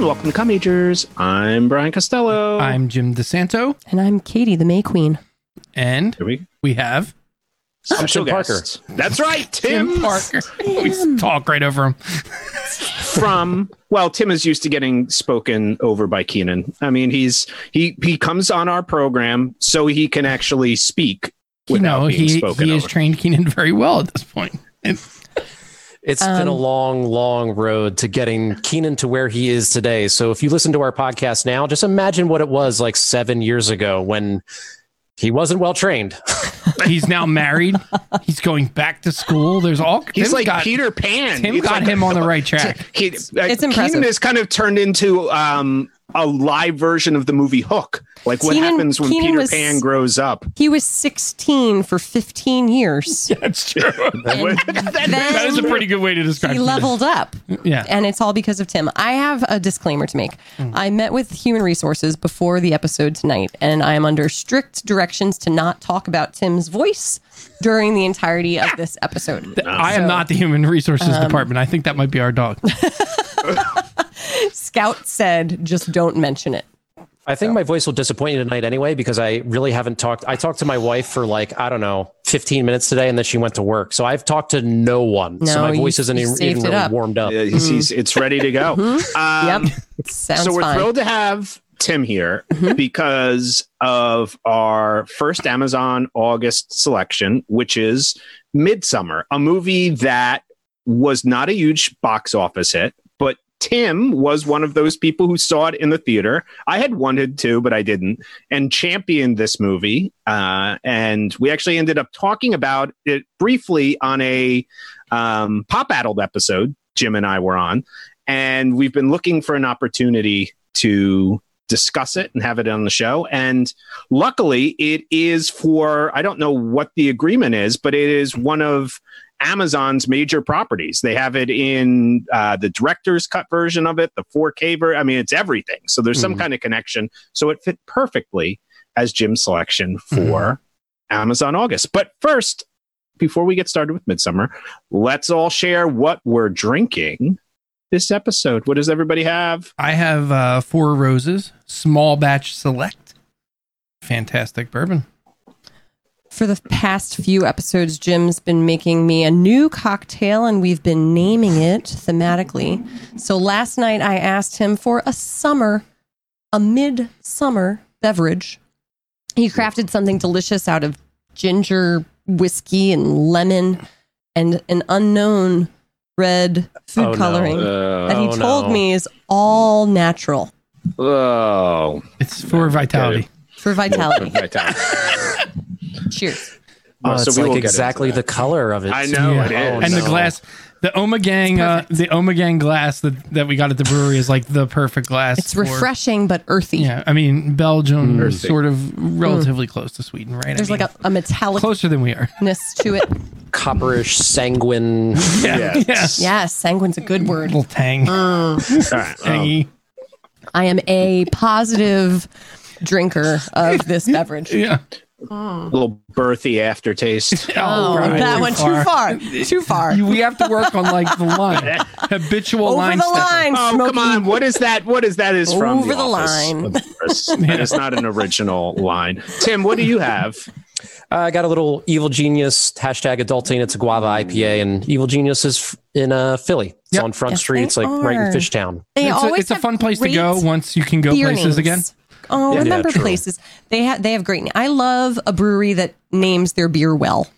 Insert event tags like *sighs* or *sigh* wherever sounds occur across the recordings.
and welcome to Come Majors. I'm Brian Costello. I'm Jim DeSanto, And I'm Katie, the May Queen. and Here we we have special Tim Parker. That's right, *laughs* Tim, Tim Parker. we talk right over him. from well, Tim is used to getting spoken over by Keenan. I mean, he's he he comes on our program so he can actually speak You without know, being he spoken he has trained Keenan very well at this point. And It's been a Um, long, long road to getting Keenan to where he is today. So if you listen to our podcast now, just imagine what it was like seven years ago when he wasn't well trained. *laughs* he's now married. He's going back to school. There's all He's Tim's like got, Peter Pan. Tim He's got like- him on the *laughs* right track. He, uh, it's Keenan impressive. has kind of turned into um, a live version of the movie Hook. Like what Keenan- happens when Keenan Peter was- Pan grows up. He was 16 for 15 years. *laughs* That's true. And *laughs* that is a pretty good way to describe it. he it. leveled up. Yeah. And it's all because of Tim. I have a disclaimer to make. Mm. I met with human resources before the episode tonight, and I am under strict directions to not talk about Tim's voice during the entirety of this episode. *laughs* I am not the human resources um, department. I think that might be our dog. *laughs* Scout said, just don't mention it. I think my voice will disappoint you tonight anyway, because I really haven't talked. I talked to my wife for like, I don't know, 15 minutes today, and then she went to work. So I've talked to no one. so No, my you- voice isn't you even, even really up. warmed up. Uh, he's, he's- it's ready to go. *laughs* Um, Yep. Sounds so we're fine. thrilled to have Tim here because of our first Amazon August selection, which is Midsommar, a movie that was not a huge box office hit, but Tim was one of those people who saw it in the theater. I had wanted to, but I didn't, and championed this movie. Uh, and we actually ended up talking about it briefly on a um, Pop Addled episode Jim and I were on and we've been looking for an opportunity to discuss it and have it on the show and luckily it is for i don't know what the agreement is but it is one of amazon's major properties they have it in uh, the director's cut version of it the 4k ver- i mean it's everything so there's some Mhm. kind of connection so it fit perfectly as jim's selection for amazon august but first before we get started with Midsommar let's all share what we're drinking this episode. What does everybody have? I have uh, Four Roses, small batch select. Fantastic bourbon. For the past few episodes, Jim's been making me a new cocktail and we've been naming it thematically. So last night I asked him for a summer, a midsummer beverage. He crafted something delicious out of ginger, whiskey, and lemon and an unknown red food Oh, no. coloring uh, that he Oh, told no. me is all natural Oh, It's for vitality. for vitality. *laughs* Vitality. Cheers. Oh, Oh, so it's we like exactly the color of it. I know Yeah. it is. and the glass, the Omegang, uh, the Omegang glass that, that we got at the brewery is like the perfect glass. It's for- refreshing but earthy. Yeah, I mean Belgium is sort of relatively close to Sweden, right? There's I mean, like a, a metallicness closer than we are. to it. *laughs* Copperish, sanguine. *laughs* Yeah, Yes. yeah. Yes, sanguine's a good word. little tang, All right. Um, tangy. I am a positive drinker of this *laughs* beverage. yeah. A little birthy aftertaste. *laughs* Oh, God, that went too far. Too far. We have to work on like the line, *laughs* habitual Over line. the line, Oh, Smokey. come on. What is that? What is that is from Over the line. of course. That is not an original line. Tim, what do you have? Uh, *laughs* I got a little Evil Genius hashtag adulting. It's a guava IPA, and Evil Genius is f- in uh, Philly. It's Yep. on Front Yes, Street. It's like right in Fishtown. They It's a, it's a fun place to go once you can go places names. again. Oh, Yeah, remember true. places. They have they have great. I love a brewery that names their beer well.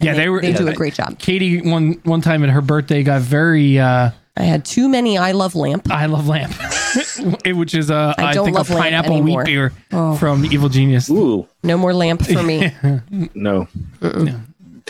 Yeah, they were. They do a great job. Katie one one time at her birthday got very. uh I had too many I love lamp. I love lamp, *laughs* which is a I I, don't think love a pineapple anymore. wheat beer Oh. from Evil Genius. Ooh, No more lamp for me. *laughs* no.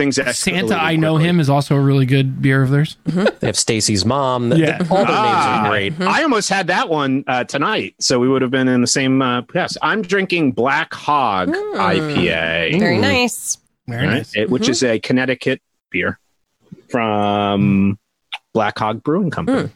Things escalated Santa, I know quickly. him is also a really good beer of theirs. They have Stacy's mom. Yeah. All their names Ah, are great. I almost had that one uh, tonight, so we would have been in the same. Uh, yes, I'm drinking Black Hog IPA. Very nice. Very right? nice. It- which is a Connecticut beer from Black Hog Brewing Company.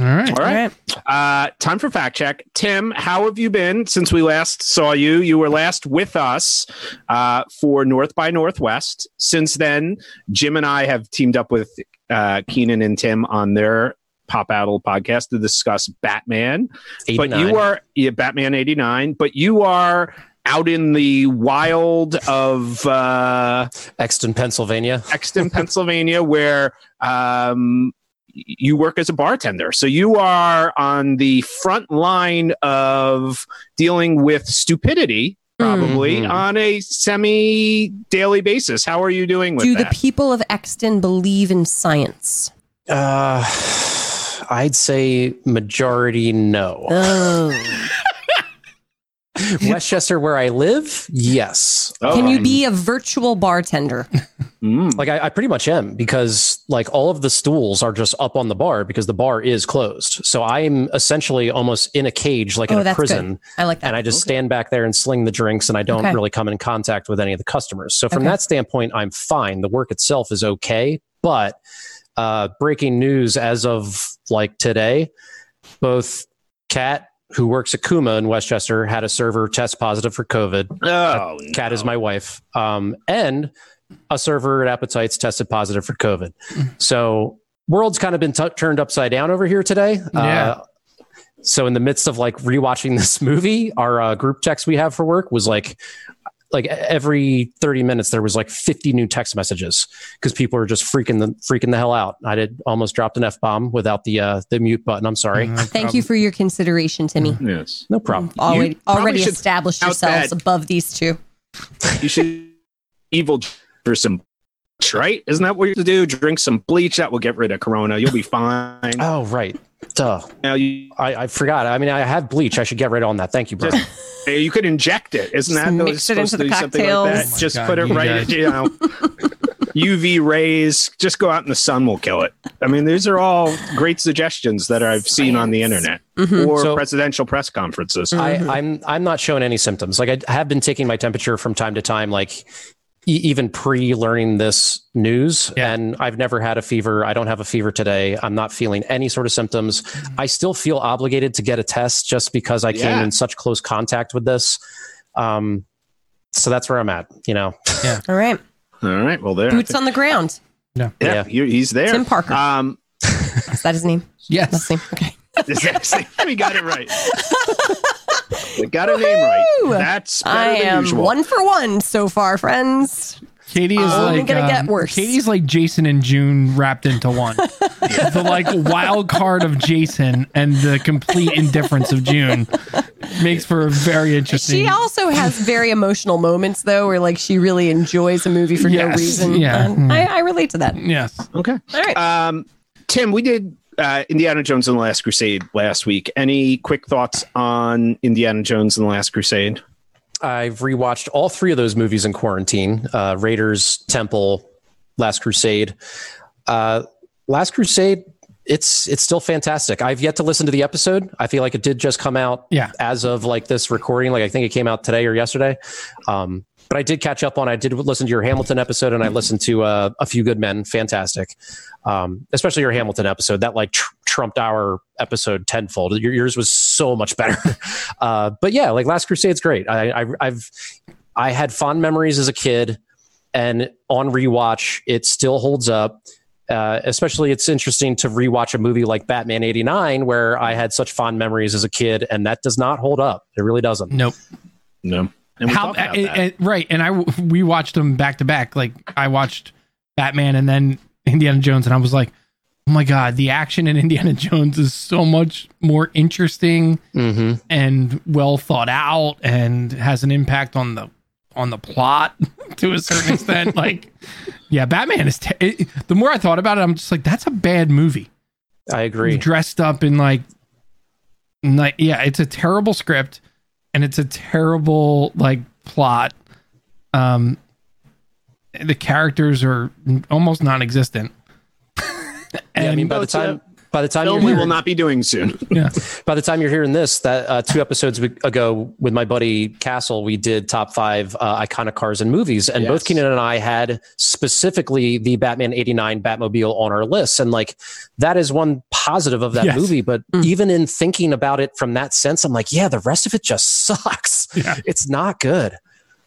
All right. All right. Uh, time for fact check. Tim, how have you been since we last saw you? You were last with us uh, for North by Northwest. Since then, Jim and I have teamed up with uh, Keenan and Tim on their pop out a podcast to discuss Batman. 89. But you are yeah, Batman 89, but you are out in the wild of uh, Exton, Pennsylvania. Exton, *laughs* Pennsylvania, where um, you work as a bartender. So you are on the front line of dealing with stupidity, probably Mhm. on a semi daily basis. How are you doing with Do that? the people of Exton believe in science? Uh, I'd say majority no. Oh. *laughs* *laughs* West Chester, where I live, yes. Oh, Can you be a virtual bartender? *laughs* mm. Like I, I pretty much am because like all of the stools are just up on the bar because the bar is closed. So I'm essentially almost in a cage, like in Oh, a that's prison, good. I like that. and I just stand back there and sling the drinks, and I don't Okay. really come in contact with any of the customers. So from Okay. that standpoint, I'm fine. The work itself is okay, but uh, breaking news as of like today, both Kat, who works at Kuma in West Chester, had a server test positive for COVID. Oh, Kat is my wife. Um, and a server at Appetites tested positive for COVID. So world's kind of been t- turned upside down over here today. Yeah. Uh, so in the midst of like rewatching this *laughs* movie, our uh, group text we have for work was like, like every 30 minutes there was like 50 new text messages because people were just freaking the freaking the hell out. I did almost dropped an F bomb without the uh, the mute button. I'm sorry. No Thank you for your consideration, Timmy. Yes. No problem. Already, probably already established yourselves that- above these two. You should evil for some bleach, right? Isn't that what you have to do? Drink some bleach that will get rid of corona. You'll be fine. Oh right. Duh. Now you I, I forgot. I mean, I have bleach. I should get right on that. Thank you, bro. just you could inject it. Isn't Just that mix it supposed into to the do something like that? cocktails. Oh just God, put it you right, guys. you know. UV rays, just go out in the sun will kill it. I mean, these are all great suggestions that I've seen on the internet Mhm. or So- presidential press conferences. I, I'm I'm not showing any symptoms. Like I have been taking my temperature from time to time, like e- even pre-learning this news, Yeah. and I've never had a fever. I don't have a fever today. I'm not feeling any sort of symptoms. I still feel obligated to get a test just because I came in such close contact with this. Um, so that's where I'm at. You know, Yeah. *laughs* All right. all right, well there. Boots on the ground. yeah, Yeah. he- he's there. Tim Parker. Um, Is that his name? *laughs* Yes. Last name? Okay. *laughs* is that- we got it right. We got her name right. Woo! That's better I than am usual. one for one so far, friends. Katie is Only like gonna um, get worse. Katie's like Jason and June wrapped into one. *laughs* the like wild card of Jason and the complete indifference of June makes for a very interesting. She also has very emotional moments, though, where like she really enjoys a movie for no Yes, reason. yeah. And I, I relate to that. yes. Okay. All right. Um, Tim, we did uh, Indiana Jones and the Last Crusade last week. Any quick thoughts on Indiana Jones and the Last Crusade? I've rewatched all three of those movies in quarantine: uh, Raiders, Temple, Last Crusade. Uh, Last Crusade, it's it's still fantastic. I've yet to listen to the episode. I feel like it did just come out Yeah. as of like this recording. Like I think it came out today or yesterday. Um, but I did catch up on. I did listen to your Hamilton episode, and I listened to uh, a few good men. Fantastic, um, especially your Hamilton episode. That like tr- trumped our episode tenfold. Your, yours was so much better. *laughs* uh, but yeah, like Last Crusade's great. I, I I've I had fond memories as a kid, and on rewatch, it still holds up. Uh, especially, it's interesting to rewatch a movie like Batman '89, where I had such fond memories as a kid, and that does not hold up. It really doesn't. Nope. No. And How talked about that. right? And I we watched them back to back. Like I watched Batman and then Indiana Jones, and I was like, oh my god, the action in *laughs* Indiana Jones is so much more interesting Mm-hmm. and well thought out, and has an impact on the on the plot *laughs* to a certain extent. *laughs* like, yeah, Batman is. Te- it, the more I thought about it, I'm just like, that's a bad movie. I agree. Dressed up in like, like yeah, it's a terrible script, and it's a terrible like plot. Um, the characters are almost non-existent. Yeah, I mean, by the it's a time by the time Film you're we will hearing, not be doing soon. *laughs* yeah, by the time you're hearing this, that uh, two episodes ago with my buddy Castle, we did top five uh, iconic cars and movies, and Yes. both Keenan and I had specifically the Batman '89 Batmobile on our list, and like that is one positive of that Yes. movie. But Mm. even in thinking about it from that sense, I'm like, yeah, the rest of it just *laughs* sucks. Yeah. It's not good.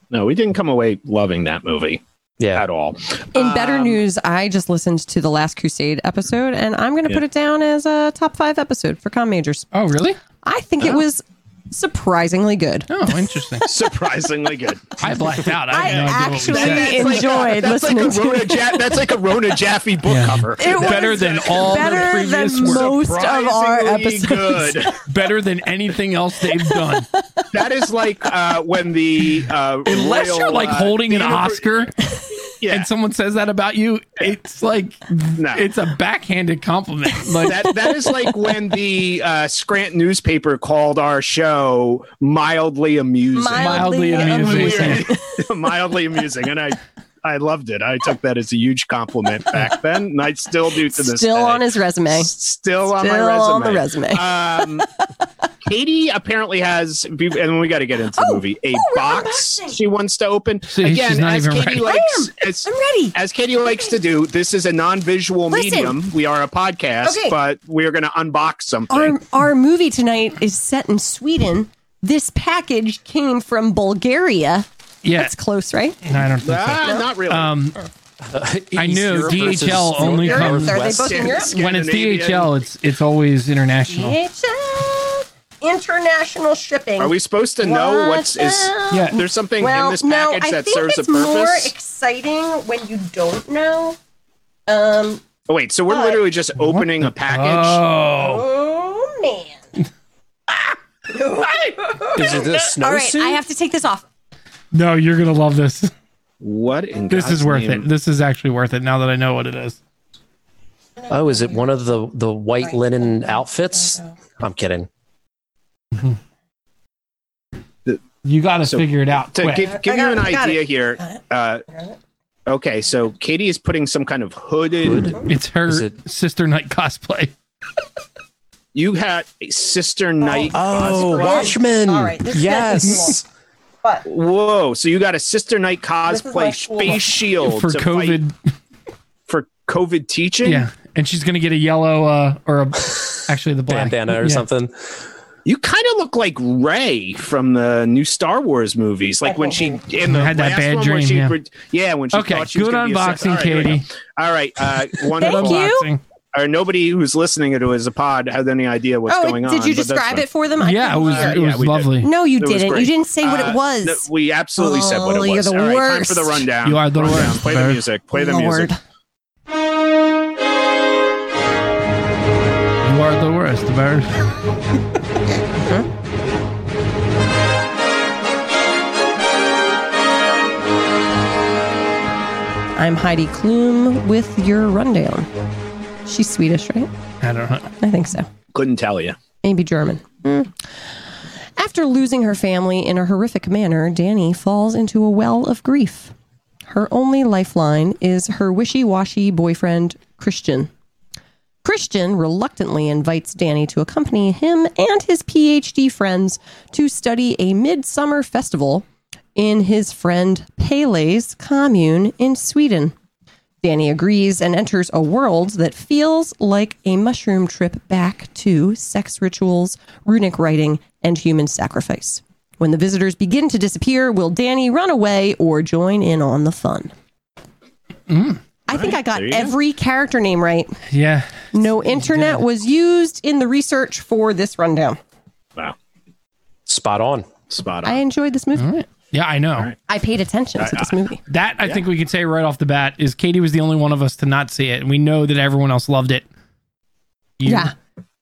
No, we didn't come away loving that movie. Yeah. at all. In better Um, news, I just listened to the Last Crusade episode, and I'm going to put it down as a top five episode for Com Majors. Oh, really? I think it was surprisingly good. Oh, interesting. *laughs* Surprisingly good. I blacked out. I, I no idea what we actually said. That's like enjoyed a, that's like a listening to Rona. Ja- that's like a Rona Jaffe book Yeah. cover. It was Better than all the previous than work. most of our episodes. good. *laughs* Better than anything else they've done. That is like uh, when the uh, Unless royal, you're like uh, holding an Oscar *laughs* yeah, and someone says that about you, it's like No. it's a backhanded compliment. *laughs* Like that that is like when the uh, Scranton newspaper called our show mildly amusing. Mildly amusing. Weird. *laughs* mildly amusing, and I I loved it. I took that as a huge compliment back then, and I still do to this day. Still day. on his resume. S- Still on my resume. Still on the resume. Um, Katie apparently has, and we got to get into the movie, a box she wants to open. See, Again, she's not as even Katie ready. likes, as, I'm ready. as Katie likes to do, this is a non-visual Listen. medium. We are a podcast, Okay. but we're going to unbox something. Our, our movie tonight is set in Sweden. This package came from Bulgaria. Yeah, That's close, right? no, I don't think so. ah, not really. Um, I knew Europe DHL only Europe comes- Are they both in Europe? when it's DHL, it's it's always international. DHL international shipping. Are we supposed to know what's is? Yeah, There's something well, in this no, package I that think serves it's a more exciting when you don't know. Um. oh wait, so we're But- literally just opening a package. Oh, Oh man. *laughs* Is it this All right, snowsuit? I have to take this off. No, you're gonna love this. what in This God's is worth name? it. This is actually worth it now that I know what it is. oh, is it one of the the white linen outfits? I'm kidding. You got to So, figure it out. to quick. give, give you got an it, idea it. here. Uh, okay, so Katie is putting some kind of hooded. it's her it- sister night cosplay. You had a sister night. Oh, cosplay. Watchmen. All right, this yes. But Whoa! So you got a sister night cosplay school face shield for COVID. for COVID teaching. Yeah, and she's gonna get a yellow uh, or a *laughs* actually the black Bandana or Yeah. something. You kind of look like Rey from the new Star Wars movies, like when she in the Had that bad one dream, she yeah. yeah, when she Okay, thought she good gonna be a unboxing, Katie. All right, uh, *laughs* one Thank of you. Unboxing. Or nobody who's listening to it as a pod had any idea what's oh, going on. did you but describe it for them? I Yeah, it couldn't was hear. it Yeah, was we did. lovely. No, you It didn't. You didn't say what Uh, it was. no, we absolutely said what Oh, it you're was. the All right, time for the rundown. You are the Rundown. worst, Play the music. Play the Lord. music. You are the worst, Barry. *laughs* I'm Heidi Klum with your rundown. She's Swedish, right? I don't know. I think so. Couldn't tell you. Maybe German. Hmm. After losing her family in a horrific manner, Danny falls into a well of grief. Her only lifeline is her wishy washy boyfriend, Christian. Christian reluctantly invites Danny to accompany him and his PhD friends to study a midsummer festival in his friend Pelle's commune in Sweden. Danny agrees and enters a world that feels like a mushroom trip back to sex rituals, runic writing, and human sacrifice. When the visitors begin to disappear, will Danny run away or join in on the fun? Mm. I think I got there go. every character name right. Yeah, No internet was used in the research for this rundown. Wow. Spot on. Spot on. I enjoyed this movie. all right. Yeah, I know. right. I paid attention to this movie. That I think we could say right off the bat is Katie was the only one of us to not see it, and we know that everyone else loved it. You- Yeah.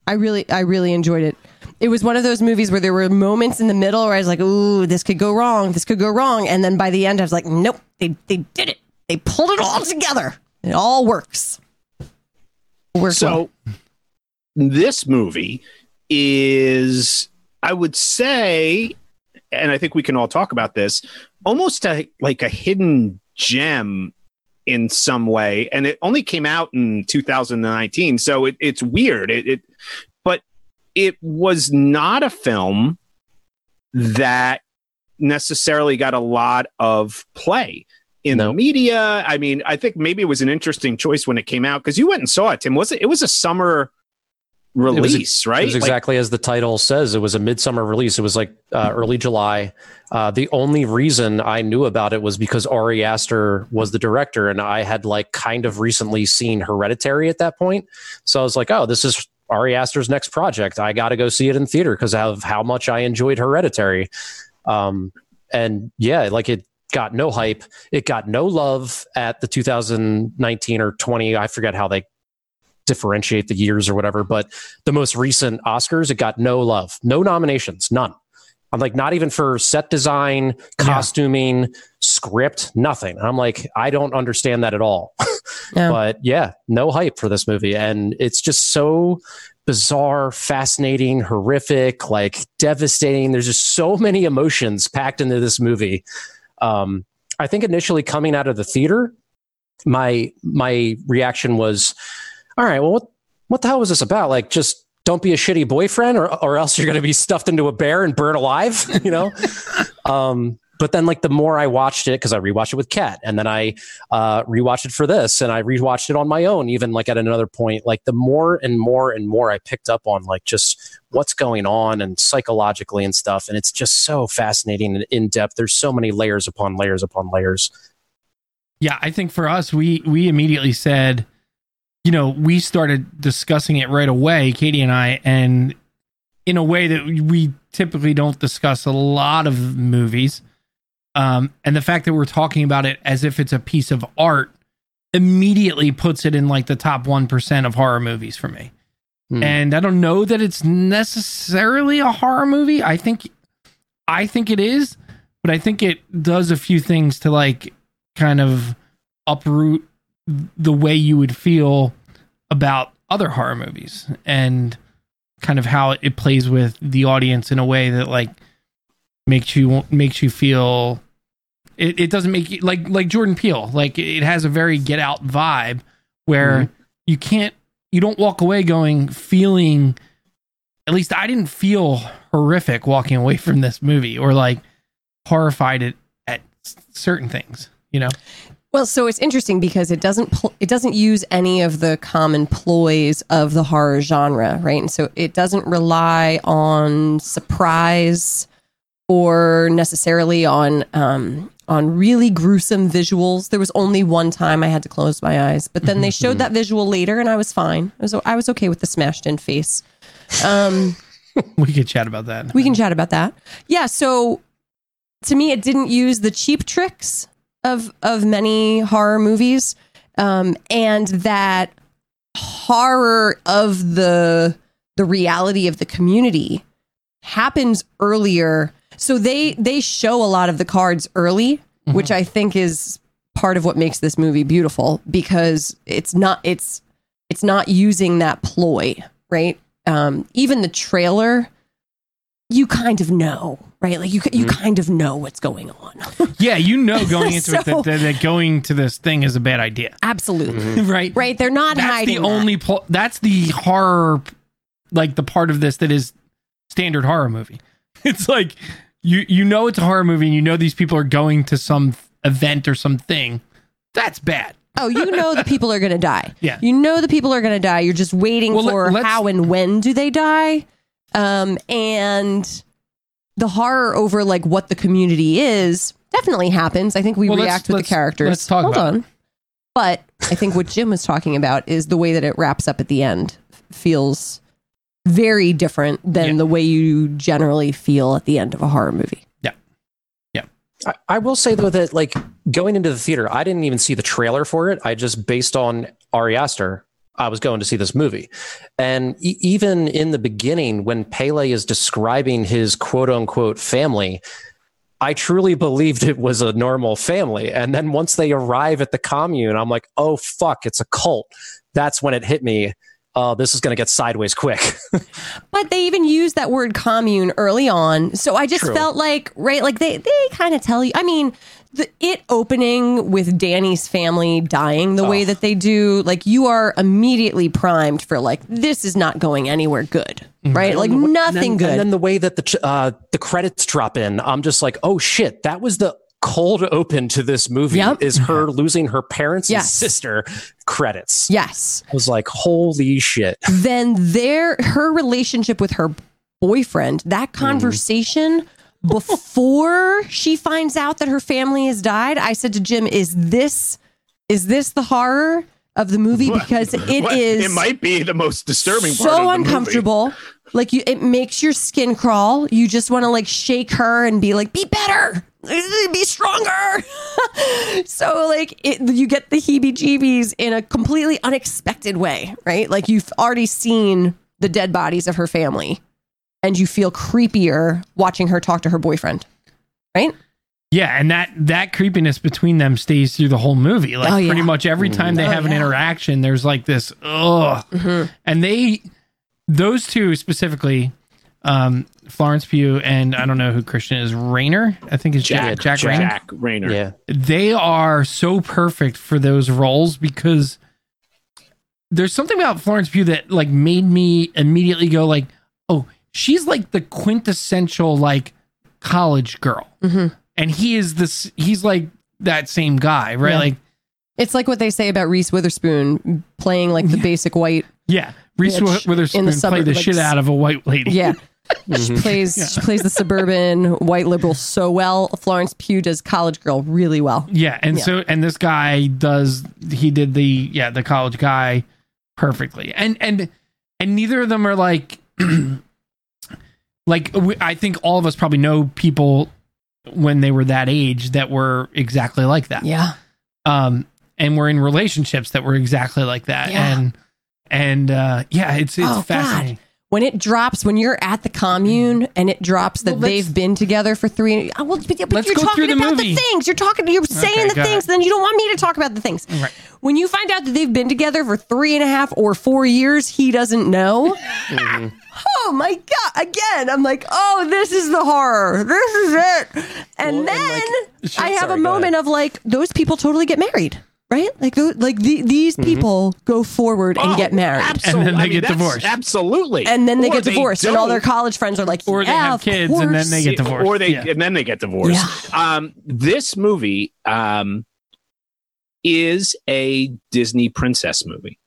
I really I really enjoyed it. It was one of those movies where there were moments in the middle where I was like, "Ooh, this could go wrong. This could go wrong." And then by the end I was like, "Nope, they they did it. They pulled it all together. It all works." Works well. So this movie is, I would say, and I think we can all talk about this, almost a, like a hidden gem in some way. And it only came out in 2019, so it, it's weird. It, it, but it was not a film that necessarily got a lot of play in the media. I mean, I think maybe it was an interesting choice when it came out because you went and saw it, Tim. Was it? It was a summer release, right? It was Like, exactly as the title says. It was a midsummer release. It was like uh, early July. Uh, the only reason I knew about it was because Ari Aster was the director, and I had like kind of recently seen Hereditary at that point. So I was like, oh, this is Ari Aster's next project. I got to go see it in theater because of how much I enjoyed Hereditary. Um, and yeah, like it got no hype. It got no love at the 2019 or 20. I forget how they differentiate the years or whatever, but the most recent Oscars, it got no love, no nominations, none. I'm like, not even for set design, costuming, script, nothing. I'm like, I don't understand that at all. *laughs* Yeah. But yeah, no hype for this movie. And it's just so bizarre, fascinating, horrific, like devastating. There's just so many emotions packed into this movie. Um, I think initially coming out of the theater, my my reaction was, all right, well, what what the hell was this about? Like, just don't be a shitty boyfriend, or or else you're going to be stuffed into a bear and burned alive, *laughs* you know. um, but then, like, the more I watched it, because I rewatched it with Kat, and then I uh, rewatched it for this, and I rewatched it on my own, even like at another point. Like, the more and more and more I picked up on, like, just what's going on and psychologically and stuff, and it's just so fascinating and in depth. There's so many layers upon layers upon layers. Yeah, I think for us, we we immediately said, you know, we started discussing it right away, Katie and I, and in a way that we typically don't discuss a lot of movies. Um, and the fact that we're talking about it as if it's a piece of art immediately puts it in like the top one percent of horror movies for me. Hmm. And I don't know that it's necessarily a horror movie. I think, I think it is, but I think it does a few things to like kind of uproot the way you would feel about other horror movies and kind of how it plays with the audience in a way that like makes you makes you feel it, it doesn't make you like like Jordan Peele like it has a very get out vibe where mm-hmm. you can't you don't walk away going feeling at least I didn't feel horrific walking away from this movie or like horrified at, at certain things you know Well, so it's interesting because it doesn't pl- it doesn't use any of the common ploys of the horror genre, right? And so it doesn't rely on surprise or necessarily on um, on really gruesome visuals. There was only one time I had to close my eyes, but then they showed that visual later, and I was fine. I was I was okay with the smashed in face. Um, *laughs* we could chat about that we can chat about that. Yeah. So to me, it didn't use the cheap tricks of of many horror movies, um, and that horror of the the reality of the community happens earlier. So they they show a lot of the cards early, which I think is part of what makes this movie beautiful because it's not it's it's not using that ploy, right? Um, even the trailer, you kind of know, right? Like you you mm-hmm. kind of know what's going on. *laughs* Yeah, you know going into it *laughs* that, that, that going to this thing is a bad idea, Absolutely, mm-hmm. *laughs* right? right? They're not That's hiding. the that. only pl- that's the horror, like the part of this that is standard horror movie. It's like you you know it's a horror movie and you know these people are going to some event or something. That's bad. Oh, you know the people are going to die. Yeah. You know the people are going to die. You're just waiting Well, for how and when do they die. Um, and the horror over like what the community is definitely happens. I think we Well, let's- react with let's- the characters. let's talk Hold about on. But I think what Jim was talking about is the way that it wraps up at the end feels very different than Yeah. the way you generally feel at the end of a horror movie. Yeah. Yeah. I, I will say though that like going into the theater, I didn't even see the trailer for it. I just based on Ari Aster, I was going to see this movie, and e- even in the beginning, when Pelle is describing his quote unquote family. I truly believed it was a normal family. And then once they arrive at the commune, I'm like, oh, fuck, it's a cult. That's when it hit me. Oh, this is going to get sideways quick. *laughs* But they even used that word commune early on. So I just True. felt like, right, like they, they kind of tell you. I mean, the, it opening with Danny's family dying the way that they do, like you are immediately primed for like, this is not going anywhere good, right? Like nothing and then, good. And then the way that the uh, the credits drop in, I'm just like, oh shit, that was the cold open to this movie Yep. is her losing her parents and sister credits. Yes. I was like, holy shit. then their her relationship with her boyfriend, that Mm-hmm. conversation before she finds out that her family has died, I said to Jim, "Is this is this the horror of the movie? Because it What? is It might be the most disturbing part of so the movie. uncomfortable. Like you, it makes your skin crawl. You just want to like shake her and be like, "Be better, be stronger." *laughs* so like it, you get the heebie-jeebies in a completely unexpected way, right? Like you've already seen the dead bodies of her family, and you feel creepier watching her talk to her boyfriend, right? Yeah, and that that creepiness between them stays through the whole movie. Like Oh, yeah. pretty much every time they Oh, have an interaction, there's like this ugh. Mm-hmm. And they those two specifically, um, Florence Pugh and I don't know who Christian is, Reynor, I think is Jack Jack, Jack, Reynor. Jack Reynor. Yeah. They are so perfect for those roles because there's something about Florence Pugh that like made me immediately go like, oh, she's like the quintessential like college girl, Mhm. and he is this. He's like that same guy, right? Yeah. Like, It's like what they say about Reese Witherspoon playing like the basic white. yeah, Reese Bitch in Witherspoon the played the like, shit out of a white lady. Yeah. *laughs* She plays she plays the suburban white liberal so well. Florence Pugh does college girl really well. Yeah, and Yeah. so and this guy does he did the yeah the college guy perfectly, and and and neither of them are like *clears throat* like we, I think all of us probably know people when they were that age that were exactly like that. Yeah. Um, and we're in relationships that were exactly like that, Yeah. and and uh, yeah, it's it's Oh, God. When it drops, when you're at the commune mm. and it drops that Well, they've been together for three. Oh, well, but, but Let's you're go through talking the about movie. the things. You're talking. You're saying Okay, the things. ahead. Then you don't want me to talk about the things. Right. When you find out that they've been together for three and a half or four years, he doesn't know. *laughs* Mm-hmm. Oh my god! Again, I'm like, oh, this is the horror. This is it. And Well, and, then like- I have Sorry, a moment of like, those people totally get married, right? Like, like the, these people go forward and Oh, get married. absolutely. And then they I mean, get that's- divorced. Absolutely. and then they Or get divorced, and all their college friends are like, Or they have of kids, and then they get divorced. or they Yeah. and then they get divorced. Um, this movie um, is a Disney princess movie.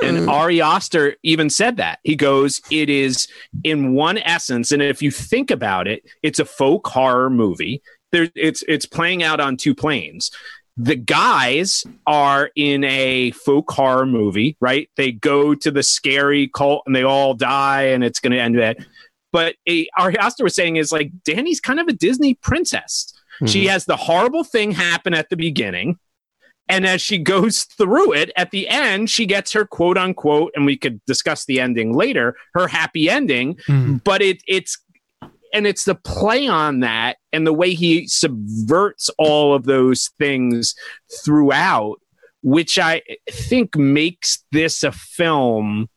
And Mm. Ari Aster even said that. He goes, It is in one essence, and if you think about it, it's a folk horror movie. There, it's it's playing out on two planes. The guys are in a folk horror movie, right? They go to the scary cult and they all die, and it's going to end that. But a, Aster was saying is like Danny's kind of a Disney princess. She has the horrible thing happen at the beginning. And as she goes through it, at the end, she gets her quote unquote, and we could discuss the ending later, her happy ending. Mhm. But it it's and it's the play on that and the way he subverts all of those things throughout, which I think makes this a film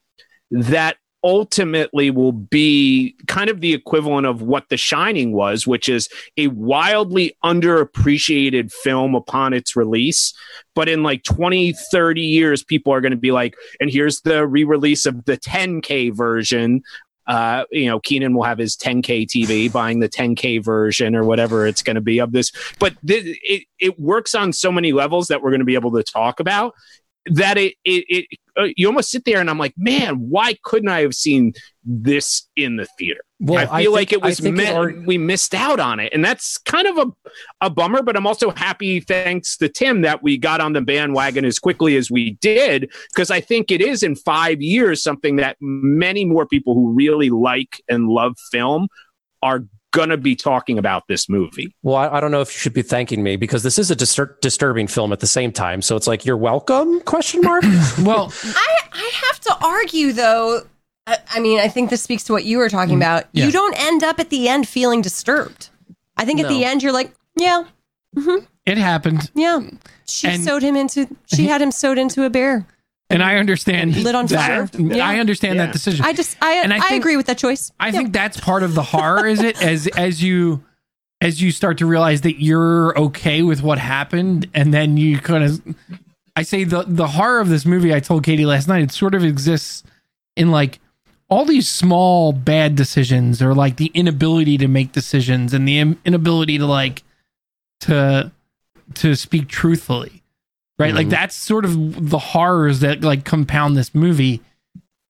that ultimately will be kind of the equivalent of what The Shining was, which is a wildly underappreciated film upon its release. But in like 20, 30 years, people are going to be like, and here's the re release of the 10K version. Uh, you know, Keenan will have his 10K TV, buying the 10K version or whatever it's going to be of this. But th- it, it works on so many levels that we're going to be able to talk about that it, it, it uh, you almost sit there and I'm like, man, why couldn't I have seen this in the theater? Well, I feel I like it was meant, it already- we missed out on it, and that's kind of a a bummer. But I'm also happy, thanks to Tim, that we got on the bandwagon as quickly as we did, because I think it is in five years something that many more people who really like and love film are gonna be talking about this movie. Well, I, I don't know if you should be thanking me because this is a distur- disturbing film at the same time. So it's like you're welcome? Question mark. *laughs* Well, I, I have to argue though. I, I mean, I think this speaks to what you were talking mm, about. yeah. You don't end up at the end feeling disturbed. I think at the end you're like, yeah, mm-hmm. it happened, yeah. Mm. She And- sewed him into. She had him sewed into a bear. And I understand Lit on that. fire. Yeah. I understand Yeah. that decision. I just, I, And I I, think- agree with that choice. I Yeah. think that's part of the horror is it as as you as you start to realize that you're okay with what happened and then you kind of I say the the horror of this movie I told Katie last night it sort of exists in like all these small bad decisions or like the inability to make decisions and the im- inability to like to to speak truthfully right? Like that's sort of the horrors that like compound this movie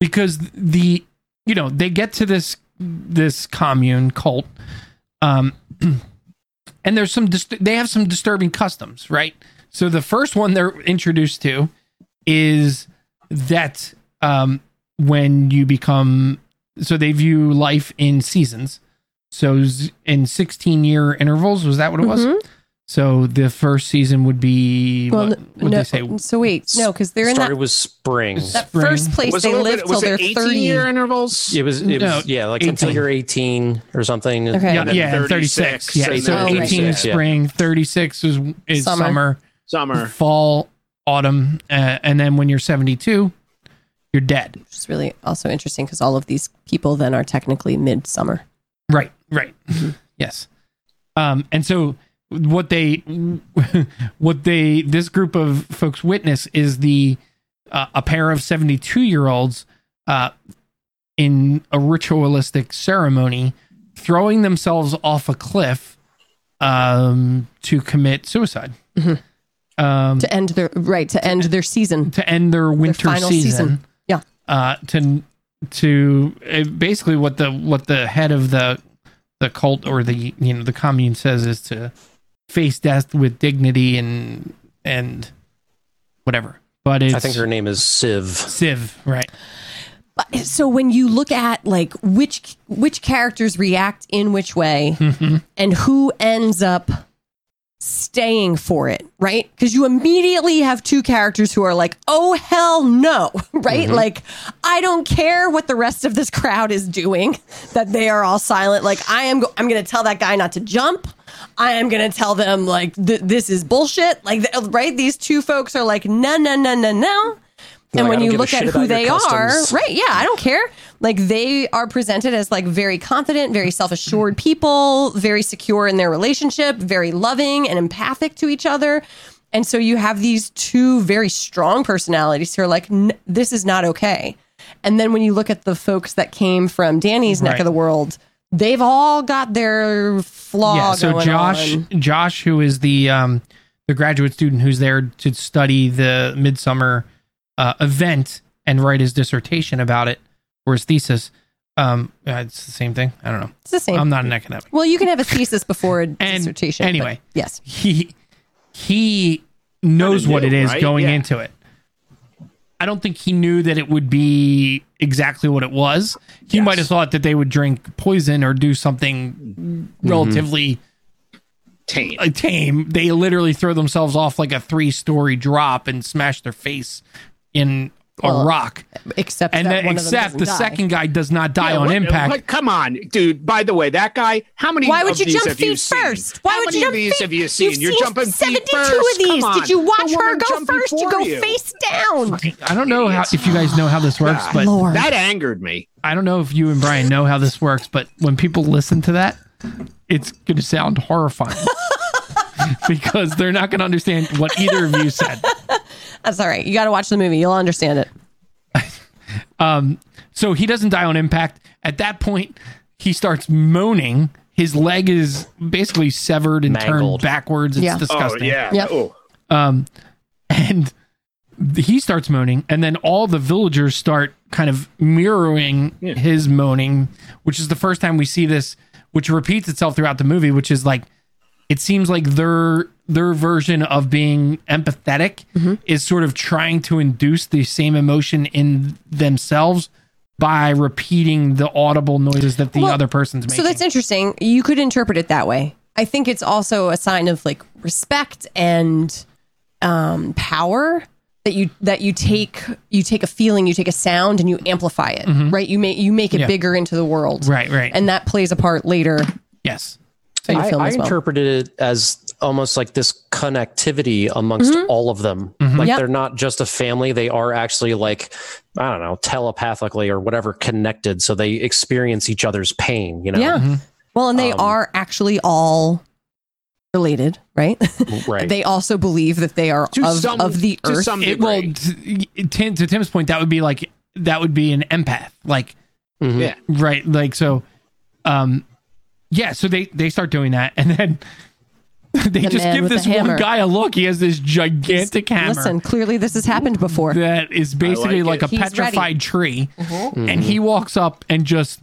because the you know they get to this this commune cult um *clears throat* and there's some dis- they have some disturbing customs right? So the first one they're introduced to is that um when you become so they view life in seasons. So in 16 year intervals was that what it was so the first season would be Well, what no, they say so wait, no, because they're in started that, with spring. that spring. first place Was they a little live bit- till was they're 30. year intervals? It was, it No, was yeah, like until you're 18 or something. Okay. yeah, yeah, 36, 36. Yeah, so then 18 36, yeah. spring, 36 is is Summer. summer, Summer. fall, autumn, uh, and then when you're 72, you're dead. Which is really also interesting because all of these people then are technically midsummer. Right, right. yes. Um, and so what they *laughs* what they this group of folks witness is the uh, a pair of 72 year olds uh, in a ritualistic ceremony throwing themselves off a cliff um, to commit suicide um, to end their right to end their season. to end their winter final season. season. Yeah. Uh, to to uh, basically what the what the head of the the cult or the you know the commune says is to face death with dignity and and whatever. But it's I think her name is Siv. Civ, right? But- So when you look at like which which characters react in which way Mm-hmm. and who ends up staying for it, right? Because you immediately have two characters who are like, "Oh hell no," *laughs* right? Like, I don't care what the rest of this crowd is doing; that they are all silent. Like, I am, go- I'm going to tell that guy not to jump. I am going to tell them like th- this is bullshit. Like, th- right? These two folks are like, no, no, no, no, no. And Like, when you look at who they are, right? Yeah, I don't care. Like they are presented as like very confident, very self-assured people, very secure in their relationship, very loving and empathic to each other. And so you have these two very strong personalities who are like, "N- this is not okay. And then when you look at the folks that came from Danny's neck of the world, they've all got their flaw yeah. So going Josh, on. Josh, who is the um the graduate student who's there to study the midsummer uh, event and write his dissertation about it or his thesis. Um, it's the same thing. I don't know. It's the same. I'm not an academic. well, you can have a thesis before a *laughs* dissertation. anyway. yes. he he knows Kinda what it knew, right? going Yeah. into it. I don't think he knew that it would be exactly what it was. He Yes. might have thought that they would drink poison or do something relatively Tame. uh, tame. They literally throw themselves off like a three-story drop and smash their face in a rock. Except And that then, one of them except the die. second guy does not die Yeah, on what- impact. what- come on, dude. By the way, that guy. How many? Why would of you these jump have you feet first? Why How would many you jump of these feet? have you seen? You've You're seen jumping feet 72 of these. Did you watch The her go first? You go you. face down. I don't know how if you guys know how this works, God. but Lord. That angered me. I don't know if you and Brian know how this works, but when people listen to that, it's going to sound horrifying *laughs* because they're not going to understand what either of you said. That's all right. You got to watch the movie. You'll understand it. *laughs* Um, so he doesn't die on impact. At that point, he starts moaning. His leg is basically severed and turned backwards. It's Yeah. disgusting. Oh yeah. Yep. Oh. and he starts moaning and then all the villagers start kind of mirroring Yeah. his moaning which is the first time we see this which repeats itself throughout the movie which is like it seems like their their version of being empathetic Mm-hmm. is sort of trying to induce the same emotion in themselves by repeating the audible noises that the Well, other person's making So that's interesting. You could interpret it that way. I think it's also a sign of like respect and um, power that you that you take you take a feeling, you take a sound, and you amplify it. Right? You make you make it Mm-hmm. Yeah. bigger into the world. right right And that plays a part later yes in the I, I as well. interpreted it as almost like this connectivity amongst Mm-hmm. all of them. Like Yep. they're not just a family; they are actually like I don't know, telepathically or whatever connected. So they experience each other's pain. You know, Yeah. Well, and they Um, are actually all related, right? *laughs* right? they also believe that they are of, some- of the to earth. some it, well degree. to, to tim's point that would be like that would be an empath like Mhm. Yeah. right like so um yeah so they they start doing that and then *laughs* they The just give this one guy a look. He has this gigantic hammer Listen, clearly this has happened before. that is basically like like, a He's petrified tree, Mm-hmm. and he walks up and just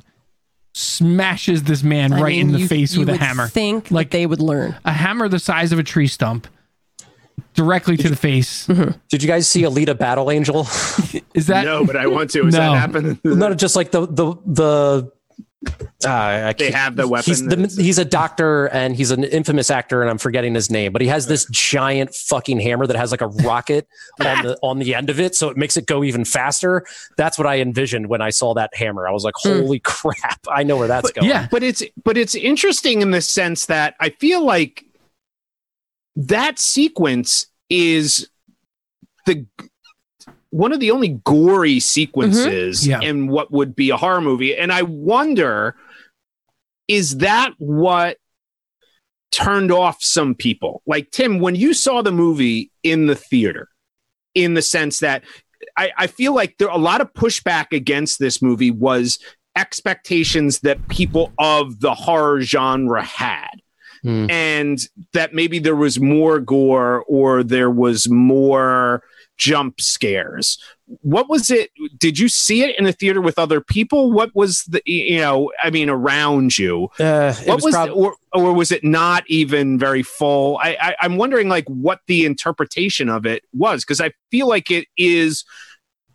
smashes this man I right mean, in the you- face you with a would hammer. Think Like- like they would learn. a hammer the size of a tree stump directly to the face. Did you guys see Alita Battle Angel? *laughs* Is that no, but I want to. Is No. that happening? no, just like the the the. Uh, I They have the weapon. He's, the, he's a doctor and he's an infamous actor, and I'm forgetting his name. But he has this giant fucking hammer that has like a rocket *laughs* on the on the end of it, so it makes it go even faster. That's what I envisioned when I saw that hammer. I was like, "Holy *laughs* crap! I know where that's going." yeah. but it's but it's interesting in the sense that I feel like that sequence is the one of the only gory sequences Yeah. in what would be a horror movie and I wonder is that what turned off some people like Tim when you saw the movie in the theater in the sense that I, I feel like there a lot of pushback against this movie was expectations that people of the horror genre had Hmm. and that maybe there was more gore or there was more jump scares. What was it did you see it in the theater with other people? What was the you know i mean around you? Uh, it what was, was, prob- or, or was it not even very full? I, I i'm wondering like what the interpretation of it was because i feel like it is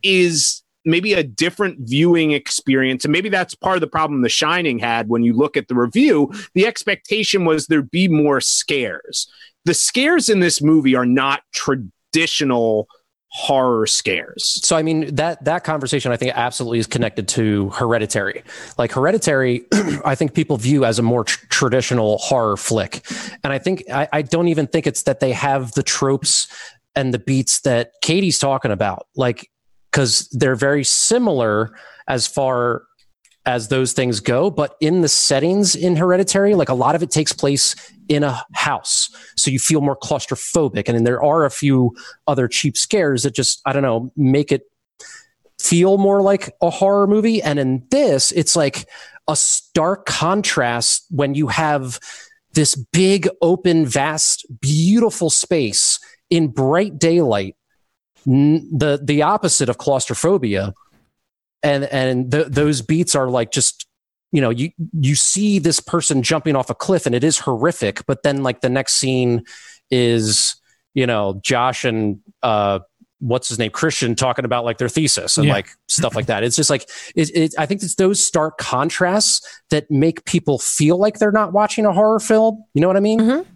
is maybe a different viewing experience and maybe that's part of the problem the shining had when you look at the review. The expectation was there'd be more scares. The scares in this movie are not traditional horror scares. So I mean that that conversation I think absolutely is connected to Hereditary. Like Hereditary, *clears throat* I think people view as a more tr- traditional horror flick, and I think I, I don't even think it's that they have the tropes and the beats that Katie's talking about, like because they're very similar as far as those things go, but in the settings in Hereditary, like a lot of it takes place in a house, so you feel more claustrophobic, and then there are a few other cheap scares that just I don't know make it feel more like a horror movie. And in this, it's like a stark contrast when you have this big, open, vast, beautiful space in bright daylight. The the opposite of claustrophobia, and and th- those beats are like just you know you you see this person jumping off a cliff and it is horrific but then like the next scene is you know josh and uh what's his name christian talking about like their thesis and Yeah. like stuff like that it's just like it, it i think it's those stark contrasts that make people feel like they're not watching a horror film you know what i mean Mhm.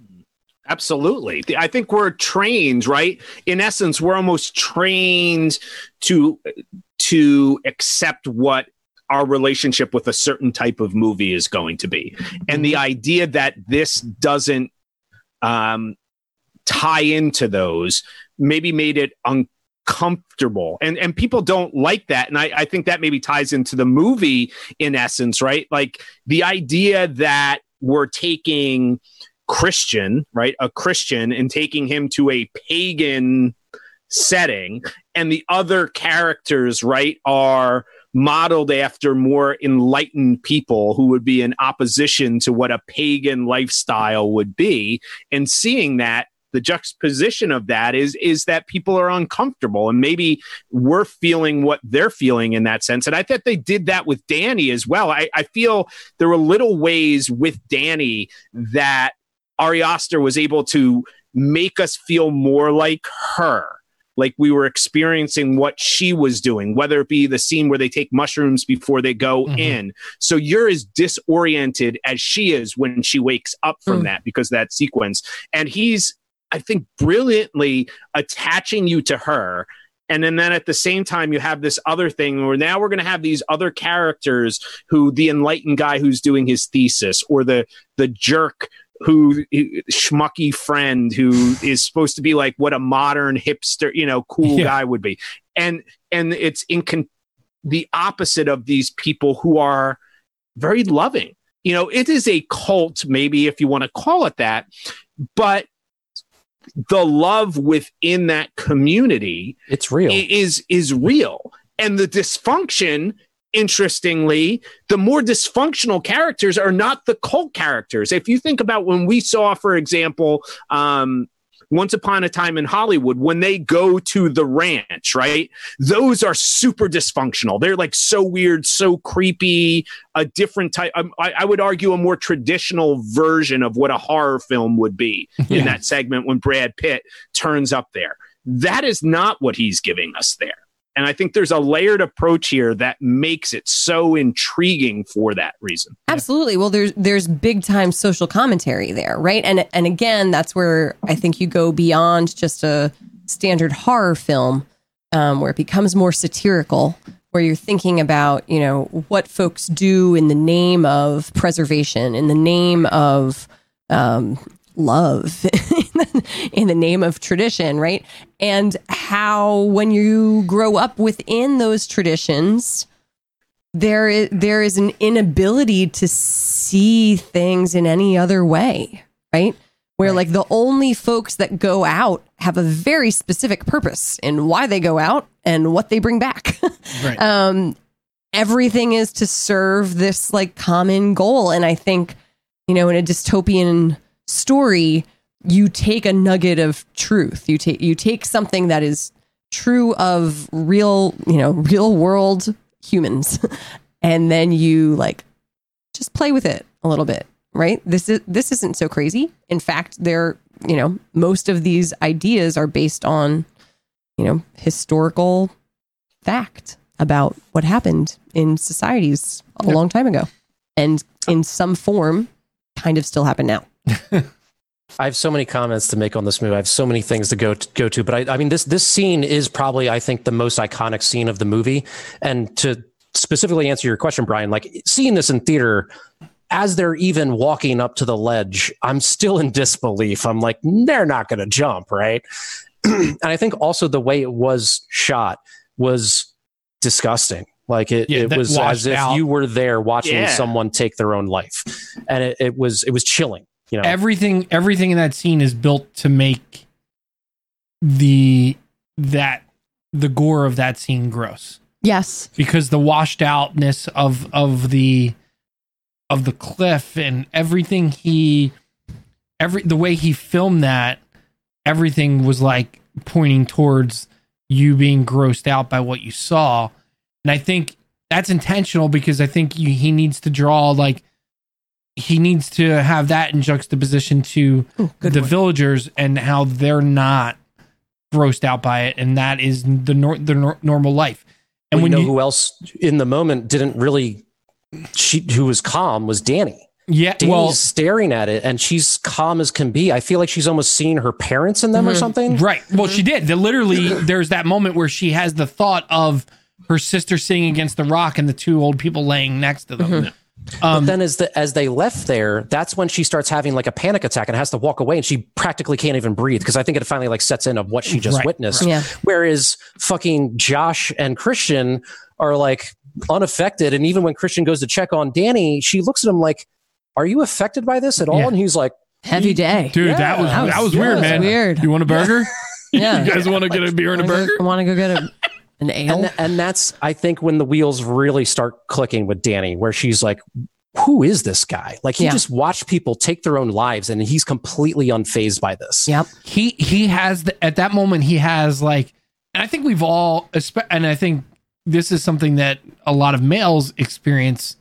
Absolutely. I think we're trained, right? In essence, we're almost trained to to accept what our relationship with a certain type of movie is going to be. And the idea that this doesn't um, tie into those maybe made it uncomfortable. And and people don't like that. And I, I think that maybe ties into the movie in essence, right? Like the idea that we're taking Christian, right? A Christian and taking him to a pagan setting. And the other characters, right, are modeled after more enlightened people who would be in opposition to what a pagan lifestyle would be. And seeing that, the juxtaposition of that is is that people are uncomfortable and maybe we're feeling what they're feeling in that sense. And i thought they did that with danny as well. I, I feel there were little ways with danny that Ari Aster was able to make us feel more like her, like we were experiencing what she was doing, whether it be the scene where they take mushrooms before they go Mhm. in. So you're as disoriented as she is when she wakes up from Mm. that because of that sequence. And he's, I think, brilliantly attaching you to her. And then, then at the same time, you have this other thing where now we're going to have these other characters who the enlightened guy who's doing his thesis or the the jerk who schmucky friend who is supposed to be like what a modern hipster, you know, cool Yeah. guy would be. And and it's in con- the opposite of these people who are very loving. You know, it is a cult, maybe if you want to call it that, but the love within that community it's real is is real and the dysfunction interestingly, the more dysfunctional characters are not the cult characters. If you think about when we saw, for example, um, once Upon a Time in Hollywood, when they go to the ranch, right? Those are super dysfunctional. They're like so weird, so creepy, a different type. Um, I, I, would argue a more traditional version of what a horror film would be *laughs* yeah. in that segment when Brad Pitt turns up there. That is not what he's giving us there. And I think there's a layered approach here that makes it so intriguing for that reason. Absolutely. Well, there's there's big time social commentary there, right? And and again, that's where I think you go beyond just a standard horror film, um, where it becomes more satirical, where you're thinking about you know what folks do in the name of preservation, in the name of um, love *laughs* in the name of tradition, right? And how when you grow up within those traditions, there is there is an inability to see things in any other way, right? Where right. like the only folks that go out have a very specific purpose in why they go out and what they bring back. *laughs* right. Um, everything is to serve this like common goal, and I think you know in a dystopian story, you take a nugget of truth. You take you take something that is true of real, you know, real world humans, *laughs* and then you like just play with it a little bit, right? This is this isn't so crazy. In fact, they're you know most of these ideas are based on you know historical fact about what happened in societies a yep. long time ago, and in some form, kind of still happen now. *laughs* I have so many comments to make on this movie. I have so many things to go to, go to, but I, I mean this this scene is probably I think the most iconic scene of the movie. And to specifically answer your question, Brian, like seeing this in theater as they're even walking up to the ledge, I'm still in disbelief. I'm like, they're not going to jump, right? *clears throat* and I think also the way it was shot was disgusting. Like it, yeah, it was as if out. you were there watching yeah. someone take their own life, and it, it was it was chilling you know everything everything in that scene is built to make the that the gore of that scene gross. Yes. Because the washed outness of of the of the cliff and everything he every the way he filmed that everything was like pointing towards you being grossed out by what you saw. And I think that's intentional because I think you, he needs to draw like he needs to have that in juxtaposition to Ooh, the one. villagers and how they're not grossed out by it, and that is the nor- the nor- normal life. And we when know you, who else in the moment didn't really, she who was calm was Danny. Yeah, Danny's well, staring at it, and she's calm as can be. I feel like she's almost seeing her parents in them mm-hmm. or something. Right. Well, she did. The, literally, there's that moment where she has the thought of her sister sitting against the rock and the two old people laying next to them. Mm-hmm. Um, but then as the as they left there, that's when she starts having like a panic attack and has to walk away, and she practically can't even breathe because I think it finally like sets in of what she just right, witnessed. Right. Yeah. Whereas fucking Josh and Christian are like unaffected, and even when Christian goes to check on Danny, she looks at him like, "Are you affected by this at all?" Yeah. And he's like, "Heavy day, dude. Yeah. That was that was, weird, man. Weird. You want a burger? yeah. *laughs* you guys want to get a beer and a burger? I want to go get a an ale. And, th- and that's, I think, when the wheels really start clicking with Danny, where she's like, who is this guy? Like he yeah. just watched people take their own lives and he's completely unfazed by this. Yep. He he has the, at that moment he has like and I think we've all and I think this is something that a lot of males experience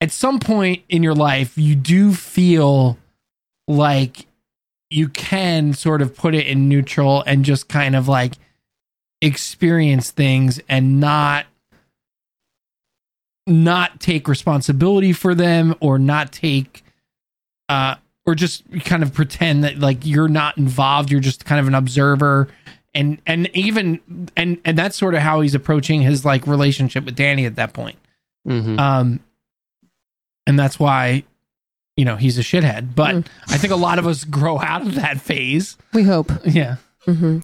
at some point in your life you do feel like you can sort of put it in neutral and just kind of like experience things and not not take responsibility for them or not take uh or just kind of pretend that like you're not involved. You're just kind of an observer. And and even and and that's sort of how he's approaching his like relationship with Danny at that point. Mm-hmm. um and that's why you know he's a shithead. But mm. i think a lot of us *laughs* grow out of that phase. We hope. Yeah Mm-hmm.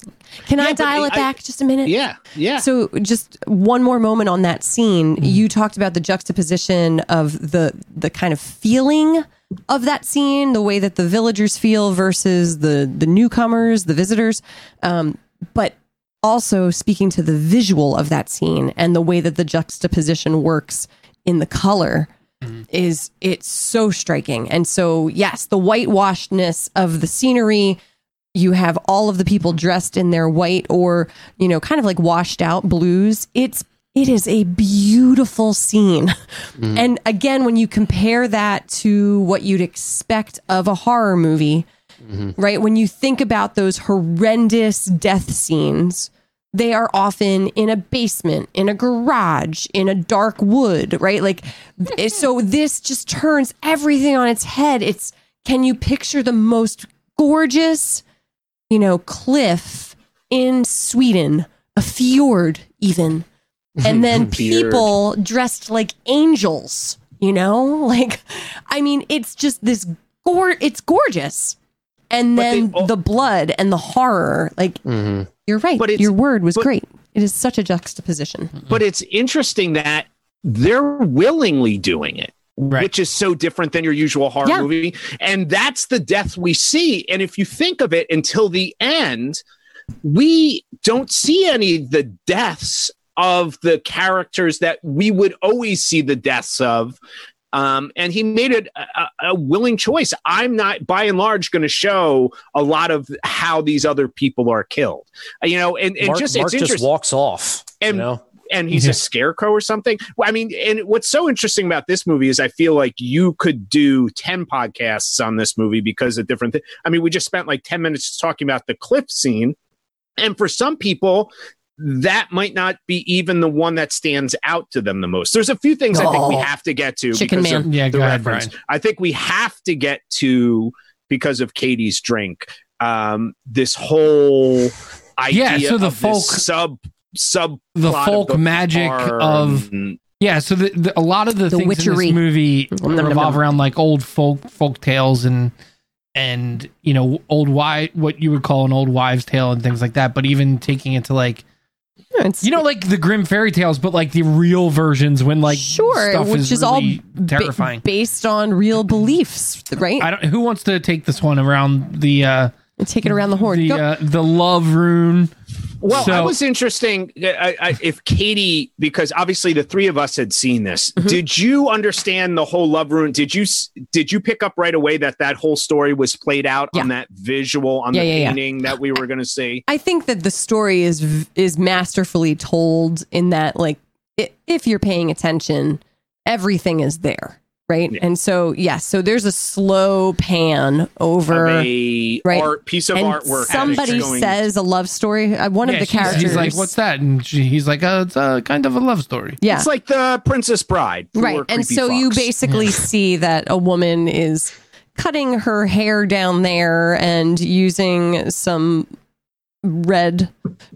Can yeah, I dial it I, back just a minute? Yeah, yeah. So, just one more moment on that scene. Mm-hmm. You talked about the juxtaposition of the the kind of feeling of that scene, the way that the villagers feel versus the the newcomers, the visitors. Um, but also speaking to the visual of that scene and the way that the juxtaposition works in the color is it's so striking. And so yes, the whitewashedness of the scenery, you have all of the people dressed in their white or, you know, kind of like washed out blues. It's it is a beautiful scene. Mm-hmm. And again, when you compare that to what you'd expect of a horror movie, mm-hmm. right? When you think about those horrendous death scenes, they are often in a basement, in a garage, in a dark wood, right? Like, *laughs* so this just turns everything on its head. It's can you picture the most gorgeous, you know, cliff in Sweden, a fjord, even, and *laughs* then people dressed like angels, you know? *laughs* Like, I mean, it's just this gore it's gorgeous. And then all- the blood and the horror, like mm-hmm. you're right. But Your word was but- great. It is such a juxtaposition. But it's interesting that they're willingly doing it. Right. Which is so different than your usual horror Yeah. movie. And that's the death we see. And if you think of it until the end, we don't see any of the deaths of the characters that we would always see the deaths of. Um, and he made it a, a- a willing choice. I'm not, by and large, going to show a lot of how these other people are killed. You know, and, and Mark, just Mark it's just walks off. And- you know? And he's Yeah. a scarecrow or something. Well, I mean, and what's so interesting about this movie is I feel like you could do 10 podcasts on this movie because of different things. I mean, we just spent like 10 minutes talking about the cliff scene. And for some people, that might not be even the one that stands out to them the most. There's a few things I think we Oh. have to get to Chicken because of Man. Yeah, the go ahead. Brian. I think we have to get to because of Katie's drink. Um, this whole idea Yeah, so the of this folk- sub sub The plot folk the magic farm of Yeah, so the, the, a lot of the, The things in witchery. this movie revolve nom. around like old folk folk tales and and you know old wife what you would call an old wives tale and things like that. But even taking it to like It's, you know like the Grimm fairy tales, but like the real versions when like sure, stuff which is, is, all really ba- terrifying. based on real beliefs, right? I don't. Who wants to take this one around the uh, Take it around the horn. the uh, the love rune? Well, So- I was interesting I, I, if Katie, because obviously the three of us had seen this. Mm-hmm. Did you understand the whole love rune? Did you did you pick up right away that that whole story was played out on that visual on Yeah, the yeah, yeah. painting that we were going to see? I think that the story is is masterfully told in that like i if you're paying attention, everything is there, right? Yeah. And so yes, so there's a slow pan over of a right. art piece of and artwork. somebody going- says a love story. Uh, one Yeah, of the she's- characters. He's like, "What's that?" And she, he's like, uh, "It's a kind of a love story." Yeah, It's like the Princess Bride, right. And Creepy so you basically see that a woman is cutting her hair down there and using some red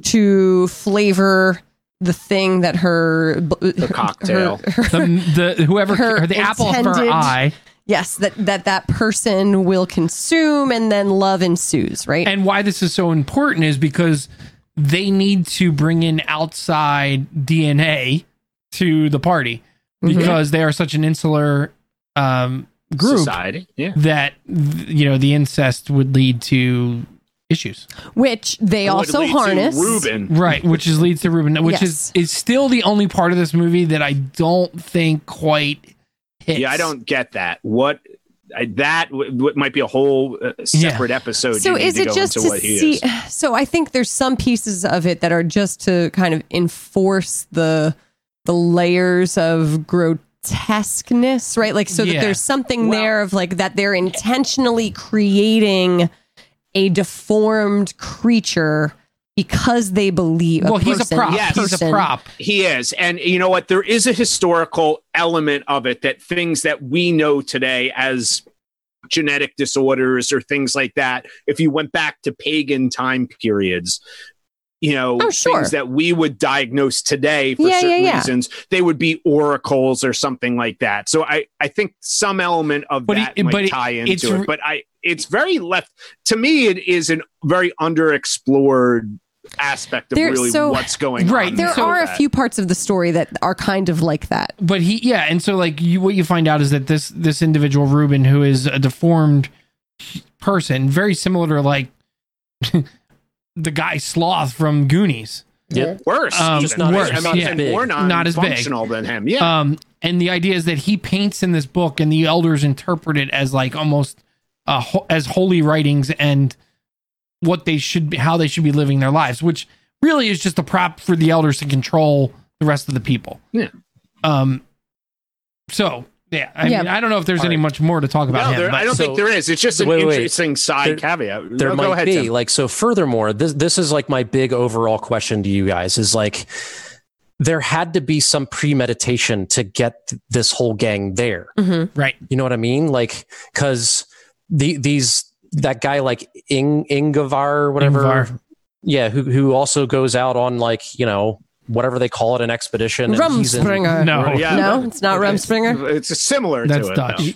to flavor the thing that her the cocktail. The, the whoever Her or the apple of her eye. yes that that that person will consume and then love ensues right And why this is so important is because they need to bring in outside DNA to the party Mm-hmm. because they are such an insular um, group society. Yeah. that you know the incest would lead to issues. which they Would also lead to harness Ruben. Right, which is leads to Ruben, which Yes. is is still the only part of this movie that I don't think quite hits. Yeah, I don't get that. What I, that w- w- might be a whole uh, separate episode. so need is to it go just into to what he see is. *sighs* so i think there's some pieces of it that are just to kind of enforce the the layers of grotesqueness right like so Yeah. that there's something Well- there of like that they're intentionally creating a deformed creature because they believe Well, he's a prop. Yes. He's a prop. He is. And you know what? There is a historical element of it that things that we know today as genetic disorders or things like that, if you went back to pagan time periods, you know, Oh, sure. things that we would diagnose today for Yeah, yeah, certain yeah. reasons, they would be oracles or something like that. So I, I think some element of But that it- might but it- tie into it. But I, it's very left to me. It is an very underexplored aspect of There- really so- what's going on. Right, on. there So are a few parts of the story that are kind of like that But he, yeah, and so like you, what you find out is that this this individual Ruben, who is a deformed person, very similar to like *laughs* the guy sloth from Goonies. Yep. Worse, Um, even. not- worse, I mean, yeah. and more Not as big. non-functional than him. Yeah, Um, and the idea is that he paints in this book, and the elders interpret it as like almost uh, ho- as holy writings and what they should be, how they should be living their lives, which really is just a prop for the elders to control the rest of the people. Yeah. Um. So yeah, I Yeah. mean, I don't know if there's All any right. much more to talk about no, him. there, I don't so- think there is. It's just an Wait, wait. interesting side There- caveat. there No, might go ahead, be Tim. like so furthermore this this is like my big overall question to you guys is like there had to be some premeditation to get this whole gang there Mhm. right. you know what i mean like because the these that guy like Ing, Ingavar or whatever Ingvar. yeah who who also goes out on like you know whatever they call it an expedition and in- Rumspringa. No. Yeah, No, it's not okay. Rumspringa? It's similar That's to it. Dutch. though.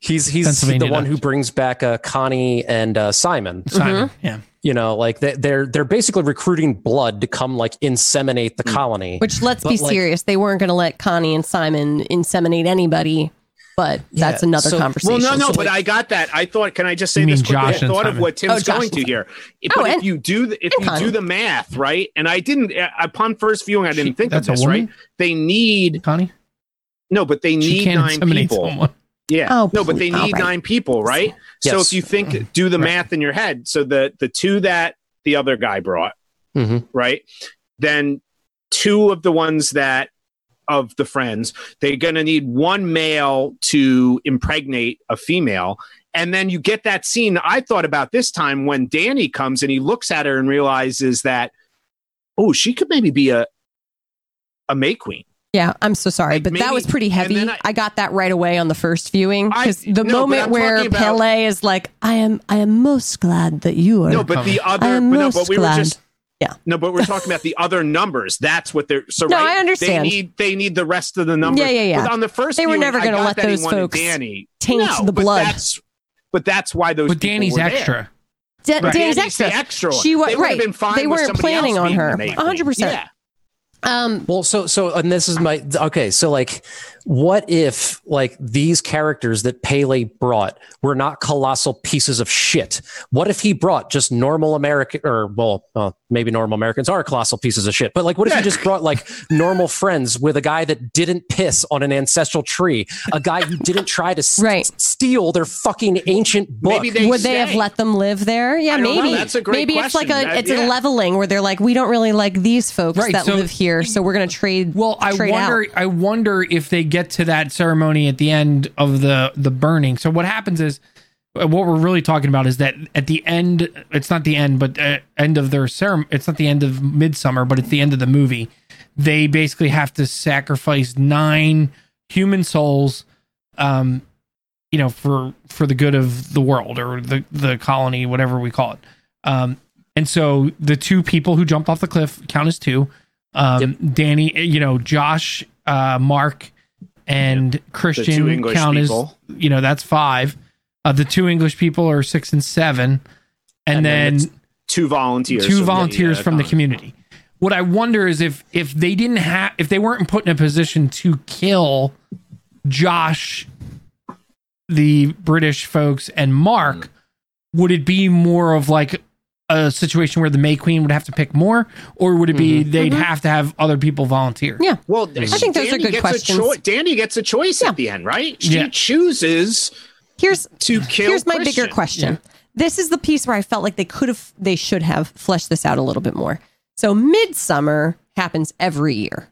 he's he's the Pennsylvania one who brings back uh, connie and uh, simon Simon. Yeah. you know like they, they're they're basically recruiting blood to come like inseminate the colony Which let's be like- serious, they weren't going to let Connie and Simon inseminate anybody, but that's Yeah, another so- Well, no, no, So, but like- I got that. I thought. Can I just say this? quickly? Josh I thought of what Tim's Oh, going to here. If, Oh, but if you do, the, if you Connie. do the math right, and I didn't uh, upon first viewing, I didn't She- think of that's a this. woman? Right? They need Connie. no, but they She need can't nine people. someone. Yeah. Oh, no, but they need All right. nine people, right? So if you think, do the Right. math in your head. So the the two that the other guy brought, Mhm. right? Then two of the ones that of the friends, they're going to need one male to impregnate a female. And then you get that scene I thought about this time when Danny comes and he looks at her and realizes that, oh, she could maybe be a a May Queen. yeah, I'm so sorry, Like, but that was pretty heavy. I, I- got that right away on the first viewing because the no, moment where about- Pelle is like, "I am, I am most glad that you are." No, but the other, but no, but we glad. were just Yeah. No, but we're talking about the other numbers. That's what they're so No, right. I understand. They need they need the rest of the numbers. Yeah, yeah, yeah. But on the first, They were viewing, never gonna let that he those folks Danny taint No, the but blood. That's, but that's why those. But people Danny's were there. extra. Da- Right. Danny's Danny's the extra. extra one. She was They right. been fine They weren't somebody planning on her. the 100%. Yeah. Um, Well, so so and this is my okay. So like, what if like these characters that Pelle brought were not colossal pieces of shit? What if he brought just normal American or well, uh, maybe normal Americans are colossal pieces of shit, but like, what if you just brought like normal friends with a guy that didn't piss on an ancestral tree, a guy who didn't try to s- Right. steal their fucking ancient book? Maybe they would they have let them live there? Yeah, I don't know. maybe. That's a great maybe it's like a question. That- it's a leveling where they're like, we don't really like these folks Right, that so- live here, so we're gonna trade. Well, I trade wonder. Out. I wonder if they get to that ceremony at the end of the the burning. So what happens is, what we're really talking about is that at the end, it's not the end, but uh, end of their ceremony. It's not the end of Midsummer, but it's the end of the movie. They basically have to sacrifice nine human souls, um, you know, for for the good of the world or the the colony, whatever we call it. Um, and so the two people who jumped off the cliff count as two. Um, Danny, you know, Josh, uh, Mark, and The Christian count people. as you know that's five. Uh, the two English people are six and seven, and, And then then, Two volunteers. two So, yeah, volunteers yeah, from the community. What I wonder is if if they didn't have if they weren't put in a position to kill Josh, the British folks, and Mark, would it be more of like a situation where the May Queen would have to pick more, or would it be they'd have to have other people volunteer? Yeah. Well, I think those are Danny good gets a questions. choi- Danny gets a choice Yeah. at the end, right? She Yeah. chooses Here's to kill. here's my Christian. bigger question. This is the piece where I felt like they could have, they should have fleshed this out a little bit more. So, midsummer happens every year.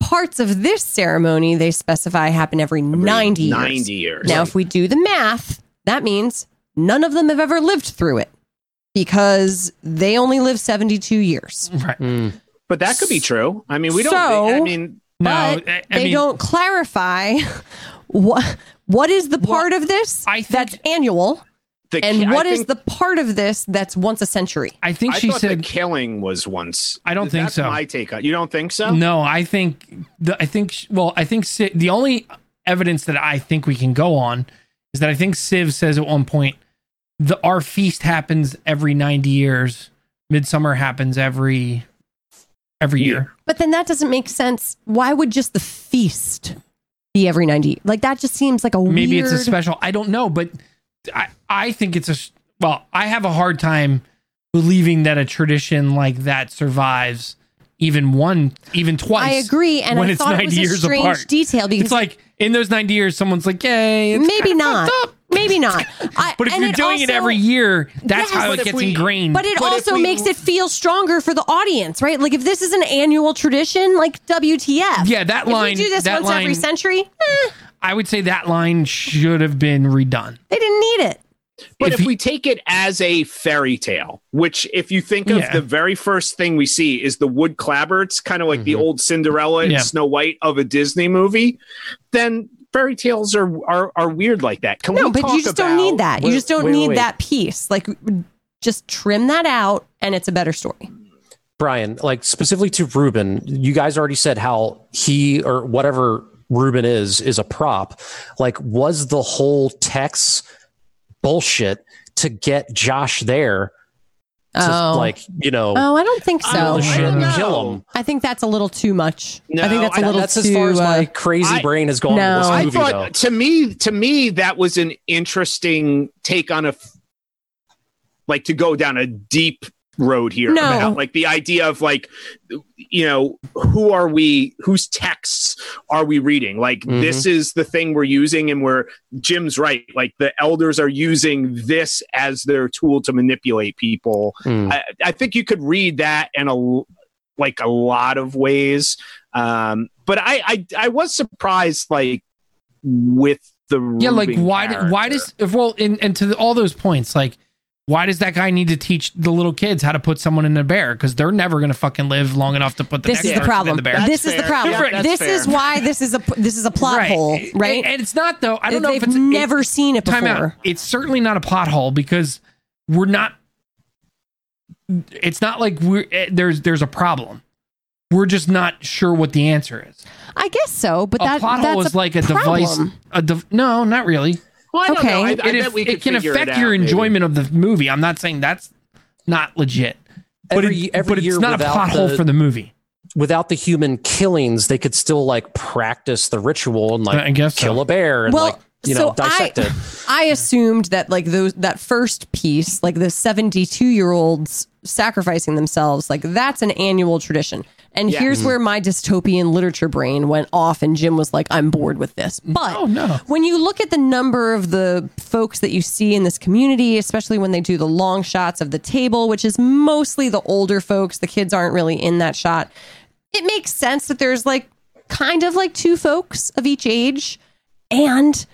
Parts of this ceremony they specify happen every, 90 years. 90 years. Now, if we do the math, that means none of them have ever lived through it because they only live 72 years. Right. Mm. but that could be true. I mean, we don't. So- I mean, No, but I- I they mean- don't clarify *laughs* what what is the part of this I think- that's annual the, and I what is think- the part of this that's once a century. I think I she thought said the killing was once. I don't think That's so. My take on. You don't think so? No, I think the, I think well, I think Siv, the only evidence that I think we can go on is that I think Siv says at one point the our feast happens every 90 years. Midsummer happens every every year. But then that doesn't make sense. Why would just the feast be every 90? Like that just seems like a Maybe weird it's a special. I don't know, but I I think it's a well, I have a hard time believing that a tradition like that survives even one, even twice. I agree, and when I it's thought it 90 was a years strange apart. detail because It's like in those 90 years, someone's like, yay. it's maybe not, up. Maybe not. *laughs* I, But if and you're doing it every year, that's Yes. how it gets we- ingrained. But it But also we- makes it feel stronger for the audience, right? Like if this is an annual tradition, like WTF? Yeah, that If line- we do this that once every line- century, eh, I would say that line should have been redone. they didn't need it. But If if, he- we take it as a fairy tale, which if you think of Yeah. the very first thing we see is the wood clapboards, kind of like the Mhm. old Cinderella and Yeah. Snow White of a Disney movie, then fairy tales are are, are weird like that. Can No, we but talk you just don't need that. You just don't wait, need wait. that piece. Like just trim that out and it's a better story. Brian, like specifically to Ruben, you guys already said how he or whatever Ruben is is a prop. Like, was the whole Tex bullshit to get Josh there to Oh. like you know Oh, I don't think so. don't- shit I don't and kill him? I think that's a little too much. No, I think that's a little That's too. as far as my uh, crazy I- brain has gone. No. with I this movie, thought though. to me to me that was an interesting take on a like to go down a deep road here No. about like the idea of like you know who are we whose texts are we reading like Mhm. this is the thing we're using and we're jim's right like the elders are using this as their tool to manipulate people Mm. I, I think you could read that in a like a lot of ways um but i i, I was surprised like with the Yeah, like why? do- Why does well, and and to the, all those points, like why does that guy need to teach the little kids how to put someone in a bear? Because they're never going to fucking live long enough to put the This next is the person problem. in the bear. That's This is the problem. Yeah, that's this fair. is why this is a this is a plot hole, right? And, and it's not though. I don't know They've if it's never it, seen it time out. before. It's certainly not a plot hole because we're not. It's not like we're eh, there's there's a problem. We're just not sure what the answer is. I guess so, but A that plot that's hole is a like a problem. device. A dev- no, not really. Well, I don't Okay. know. I, I It bet it, we it can affect it your out, maybe. enjoyment of the movie. I'm not saying that's not legit, but, every, it- every but it's not a without plot hole for the movie. without the human killings, they could still like practice the ritual and like I guess so. kill a bear and Well, like you so know dissect I, it. *laughs* I assumed that like those that first piece, like the 72 year olds sacrificing themselves, like that's an annual tradition. And Yeah. here's mm-hmm. where my dystopian literature brain went off, and Jim was like, "I'm bored with this." Mm. But Oh, no. when you look at the number of the folks that you see in this community, especially when they do the long shots of the table, which is mostly the older folks, the kids aren't really in that shot. It makes sense that there's like kind of like two folks of each age, and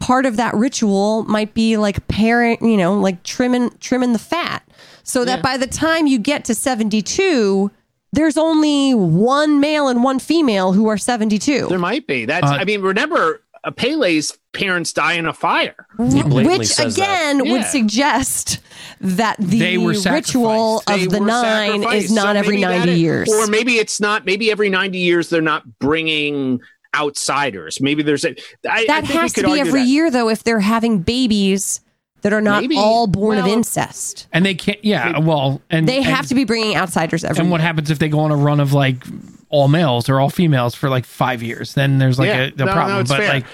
part of that ritual might be like parent, you know, like trimming trimming the fat, so that by the time you get to 72, there's only one male and one female who are 72. There might be. That's. Uh, I mean, remember, uh, Pelle's parents die in a fire. Which says that. again would suggest that the They were ritual They of the nine sacrificed. is not So every 90 that is- years. or maybe it's not. Maybe every ninety years they're not bringing outsiders. Maybe there's a. I, I that think we has to be every that. year though if they're having babies that are not Maybe. all born of Well, incest. And they can't. Yeah. Well, and They have and- to be bringing outsiders every And what year. happens if they go on a run of like all males or all females for like five years? Then there's like Yeah. a the No, no, problem. it's but fair. like,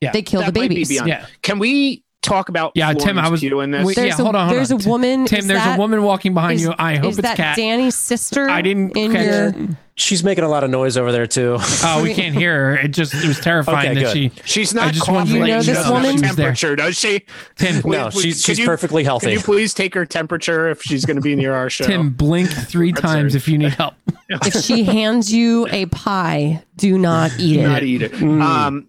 yeah, They kill That the might be babies. beyond- Yeah. Can we talk about? Yeah, Tim, I was- Pugh in this? wait, yeah, hold on, hold there's on. a woman. Tim, there's that- a woman walking behind is- you. I hope is it's that Cat. Danny's sister? I didn't in catch your. She's making a lot of noise over there too. Oh, we can't hear her. It just it was terrifying Okay, that good. she. She's I not just wanted coughing. You know this doesn't have a woman? She was there. temperature, does she? Tim, No, Wait, she's- she's you- perfectly healthy. Can you please take her temperature if she's going to be near our show? Tim, blink three times if you need help. if she hands you a pie, do not eat not it. eat it. Mm. Um,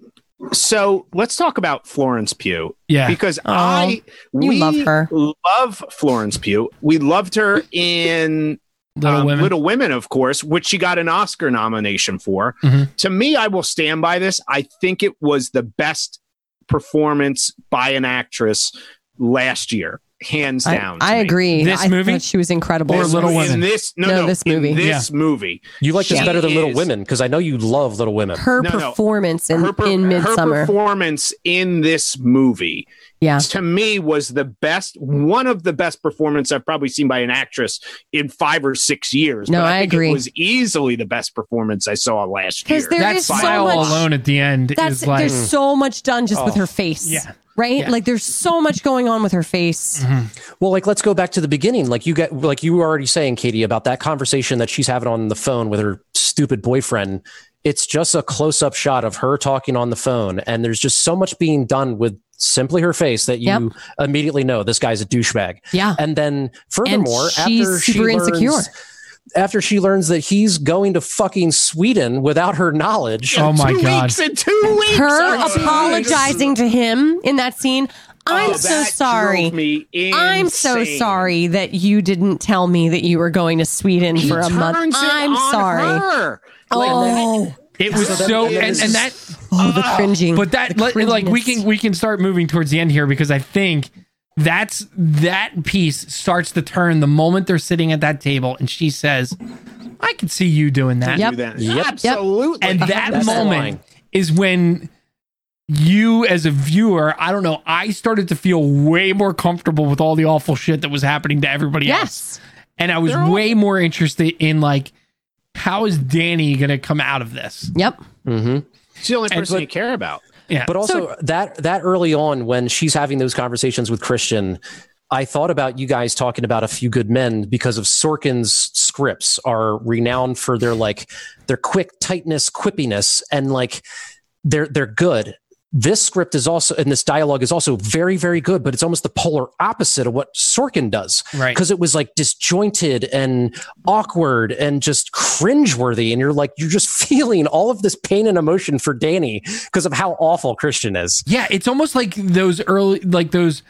so let's talk about Florence Pugh. Yeah. because I we love her. Love Florence Pugh. We loved her in Little um, Women. Little Women, of course, which she got an Oscar nomination for. Mhm. To me, I will stand by this. I think it was the best performance by an actress last year, hands I, down. to I me. agree. This I movie? she was incredible. Or This- Little in Women? This no, No, no, this in movie. this movie. You like this better than Little Women because I know you love Little Women. her No, no. performance in, her, per- in her Midsommar. performance in this movie yeah. to me was the best one of the best performance I've probably seen by an actress in five or six years. No, But I think agree. it was easily the best performance I saw last year. 'Cause there that is so smile much- alone at the end That's is like there's so much done just with Oh. her face. Yeah. Right? Yeah. Like there's so much going on with her face. Mm-hmm. Well, like let's go back to the beginning. Like you get like you were already saying, Katie, about that conversation that she's having on the phone with her stupid boyfriend. It's just a close-up shot of her talking on the phone, and there's just so much being done with simply her face that you Yep. immediately know this guy's a douchebag. Yeah. And then furthermore, she's after she super insecure. Learns, after she learns that he's going to fucking Sweden without her knowledge, Oh my two God. weeks and two weeks. Her Oh, apologizing to him in that scene. Oh, I'm Oh, so sorry. me I'm so sorry that you didn't tell me that you were going to Sweden He for a month. I'm sorry. her. Oh. oh, It was So so, and, and that, oh, the cringing. but that, The like, like we can, we can start moving towards the end here because I think that's that piece starts to turn the moment they're sitting at that table and she says, "I can see you doing that." Yep. Do that. Yep. Absolutely. And that That's moment is when you, as a viewer, I don't know, I started to feel way more comfortable with all the awful shit that was happening to everybody else. Yes. And I was all- way more interested in like, how is Danny going to come out of this? Yep. Mhm. She's the only And- person but- you care about. Yeah. But also that that early on when she's having those conversations with Christian, I thought about you guys talking about a few good men because of Sorkin's scripts are renowned for their like their quick tightness, quippiness, and like they're they're good. This script is also and this dialogue is also very, very good, but it's almost the polar opposite of what Sorkin does. Right. Because it was like disjointed and awkward and just cringeworthy. And you're like, you're just *laughs* feeling all of this pain and emotion for Danny because of how awful Christian is. Yeah, it's almost like those early, like those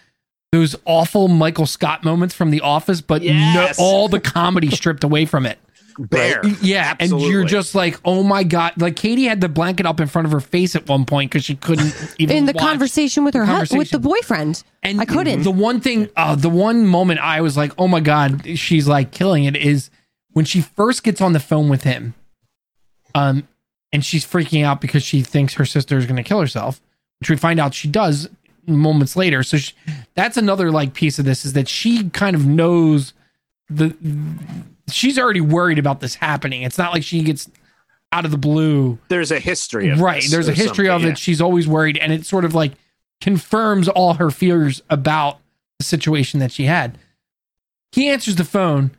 those awful Michael Scott moments from The Office, but Yes. no, all the comedy stripped away from it. Bear. Yeah, and you're just like, oh my god! Like Katie had the blanket up in front of her face at one point because she couldn't *laughs* even In the watch. conversation with her hu- with the boyfriend. And I couldn't. The one thing, uh, the one moment I was like, oh my god, she's like killing it is when she first gets on the phone with him, um, and she's freaking out because she thinks her sister is going to kill herself, which we find out she does moments later. So she, that's another like piece of this is that she kind of knows the. She's already worried about this happening. It's not like she gets out of the blue. There's a history of right there's a history of it. she's always worried and it sort of like confirms all her fears about the situation that she had. He answers the phone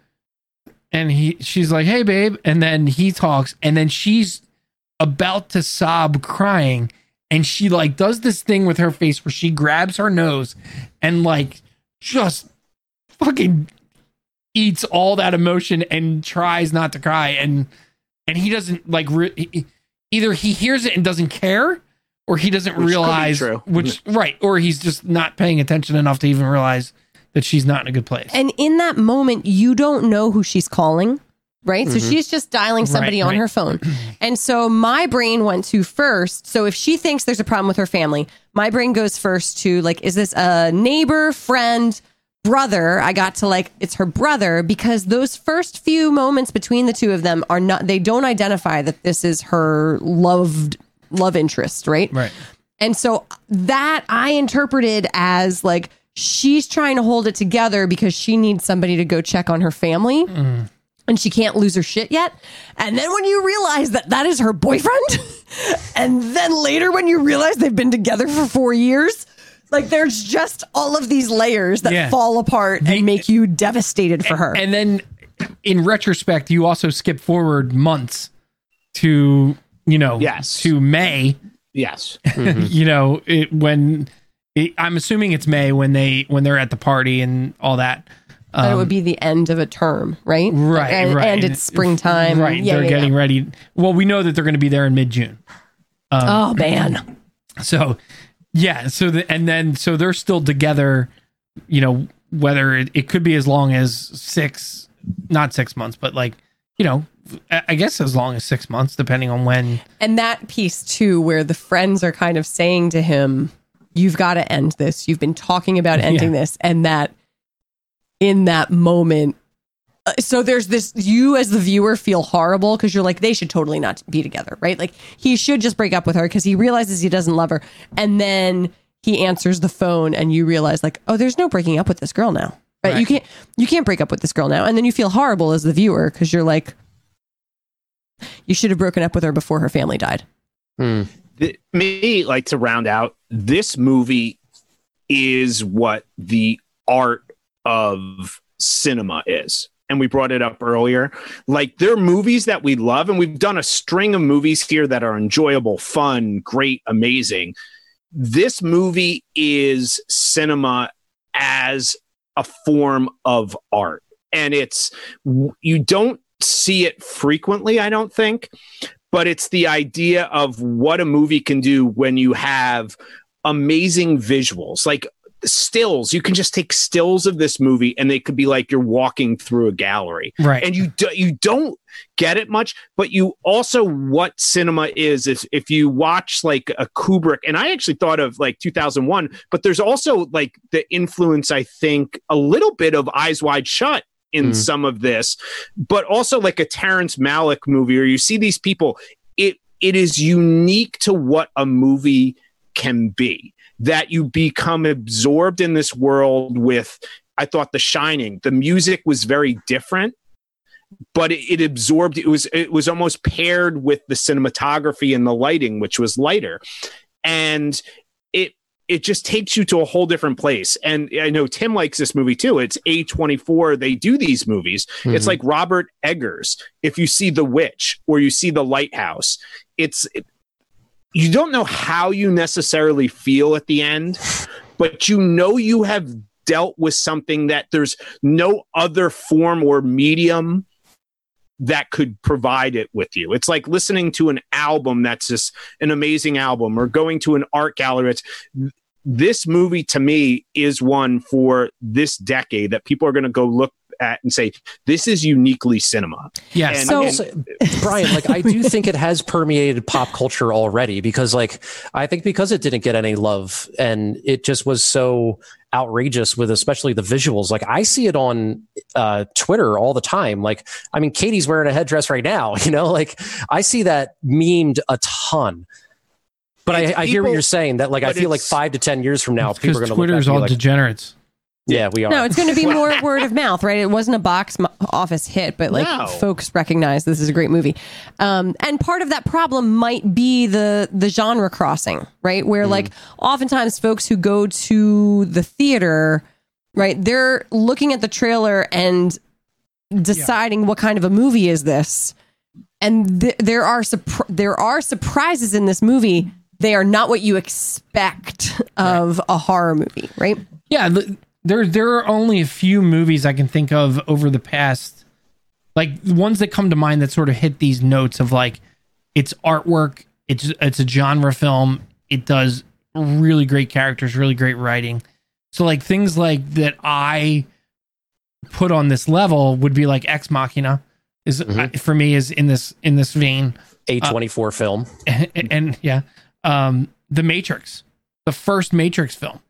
and he she's like hey babe and then he talks and then she's about to sob crying and she like does this thing with her face where she grabs her nose and like just fucking eats all that emotion and tries not to cry and and he doesn't like re- he- either he hears it and doesn't care or he doesn't Which realize true. which *laughs* right or he's just not paying attention enough to even realize that she's not in a good place And in that moment, you don't know who she's calling, right? So she's just dialing somebody Mm-hmm. Right, on right. her phone. *clears throat* And so my brain went to first. So if she thinks there's a problem with her family, my brain goes first to like, is this a neighbor, friend, brother? I got to like, it's her brother because those first few moments between the two of them are not, they don't identify that this is her loved love interest, right? right And so that I interpreted as like she's trying to hold it together because she needs somebody to go check on her family. Mm-hmm. And she can't lose her shit yet. And then when you realize that that is her boyfriend, *laughs* and then later when you realize they've been together for four years, like there's just all of these layers that Yeah. fall apart and make you devastated for her. and then in retrospect you also skip forward months to you know Yes. to may Yes. *laughs* you know it, when it, i'm assuming it's may when they when they're at the party and all that But it would be the end of a term, right? Um, right And, right and it's springtime. right Yeah, they're yeah, getting yeah. ready well we know that they're going to be there in mid-june Oh man. so yeah so the, and then so they're still together you know whether it, it could be as long as six not six months but like you know I guess as long as six months, depending on when. And that piece too, where the friends are kind of saying to him, You've got to end this. You've been talking about *laughs* ending this. And that in that moment, so there's this, you as the viewer feel horrible because you're like, they should totally not be together, right? Like he should just break up with her because he realizes he doesn't love her. And then he answers the phone and you realize, like, oh, there's no breaking up with this girl now. Right? You can't you can't break up with this girl now. And then you feel horrible as the viewer because you're like, you should have broken up with her before her family died. Hmm. Th- me like to round out this movie is what the art of cinema is. And we brought it up earlier. Like there are movies that we love, and we've done a string of movies here that are enjoyable, fun, great, amazing. This movie is cinema as a form of art. And it's, you don't see it frequently, I don't think, but it's the idea of what a movie can do when you have amazing visuals. Like stills. You can just take stills of this movie and they could be like you're walking through a gallery. Right. And you do, you don't get it much but you also what cinema is is if you watch like a Kubrick and I actually thought of like 2001 but there's also like the influence I think a little bit of Eyes Wide Shut in mm. some of this but also like a Terrence Malick movie or you see these people. It it is unique to what a movie can be that you become absorbed in this world with i thought the shining. The music was very different but it, it, absorbed it was it was almost paired with the cinematography and the lighting which was lighter. And it it just takes you to a whole different place. And i know tim likes this movie too. It's a24 they do these movies. Mm-hmm. it's like robert eggers. If you see the witch or you see the lighthouse it's you don't know how you necessarily feel at the end, but you know you have dealt with something that there's no other form or medium that could provide it with you. It's like listening to an album that's just an amazing album or going to an art gallery. It's this movie to me is one for this decade that people are going to go look at and say this is uniquely cinema. Yeah. And, so, and, Brian, like I do think it has permeated pop culture already because, like, I think because it didn't get any love and it just was so outrageous with especially the visuals. Like I see it on uh, Twitter all the time. Like, I mean, Katie's wearing a headdress right now. *laughs* You know, like I see that memed a ton. But I, I, hear what you're saying. That like I feel like five to ten years from now, people are going to Twitter's all like, degenerates. Yeah, we are. No, it's going to be *laughs* more word of mouth, right? It wasn't a box office hit, but like no. folks recognize this is a great movie. Um, and part of that problem might be the the genre crossing, right? Where mm. like oftentimes folks who go to the theater, right, they're looking at the trailer and deciding yeah. what kind of a movie is this, and th- there are there are surprises in this movie. They are not what you expect of right. a horror movie, right? Yeah. The- there there are only a few movies I can think of over the past like ones that come to mind that sort of hit these notes of like it's artwork, it's it's a genre film, it does really great characters, really great writing. So like things like that I put on this level would be like Ex Machina is mm-hmm. uh, for me is in this in this vein. A24 uh, film. And, *laughs* and, and yeah, um The Matrix. The first Matrix film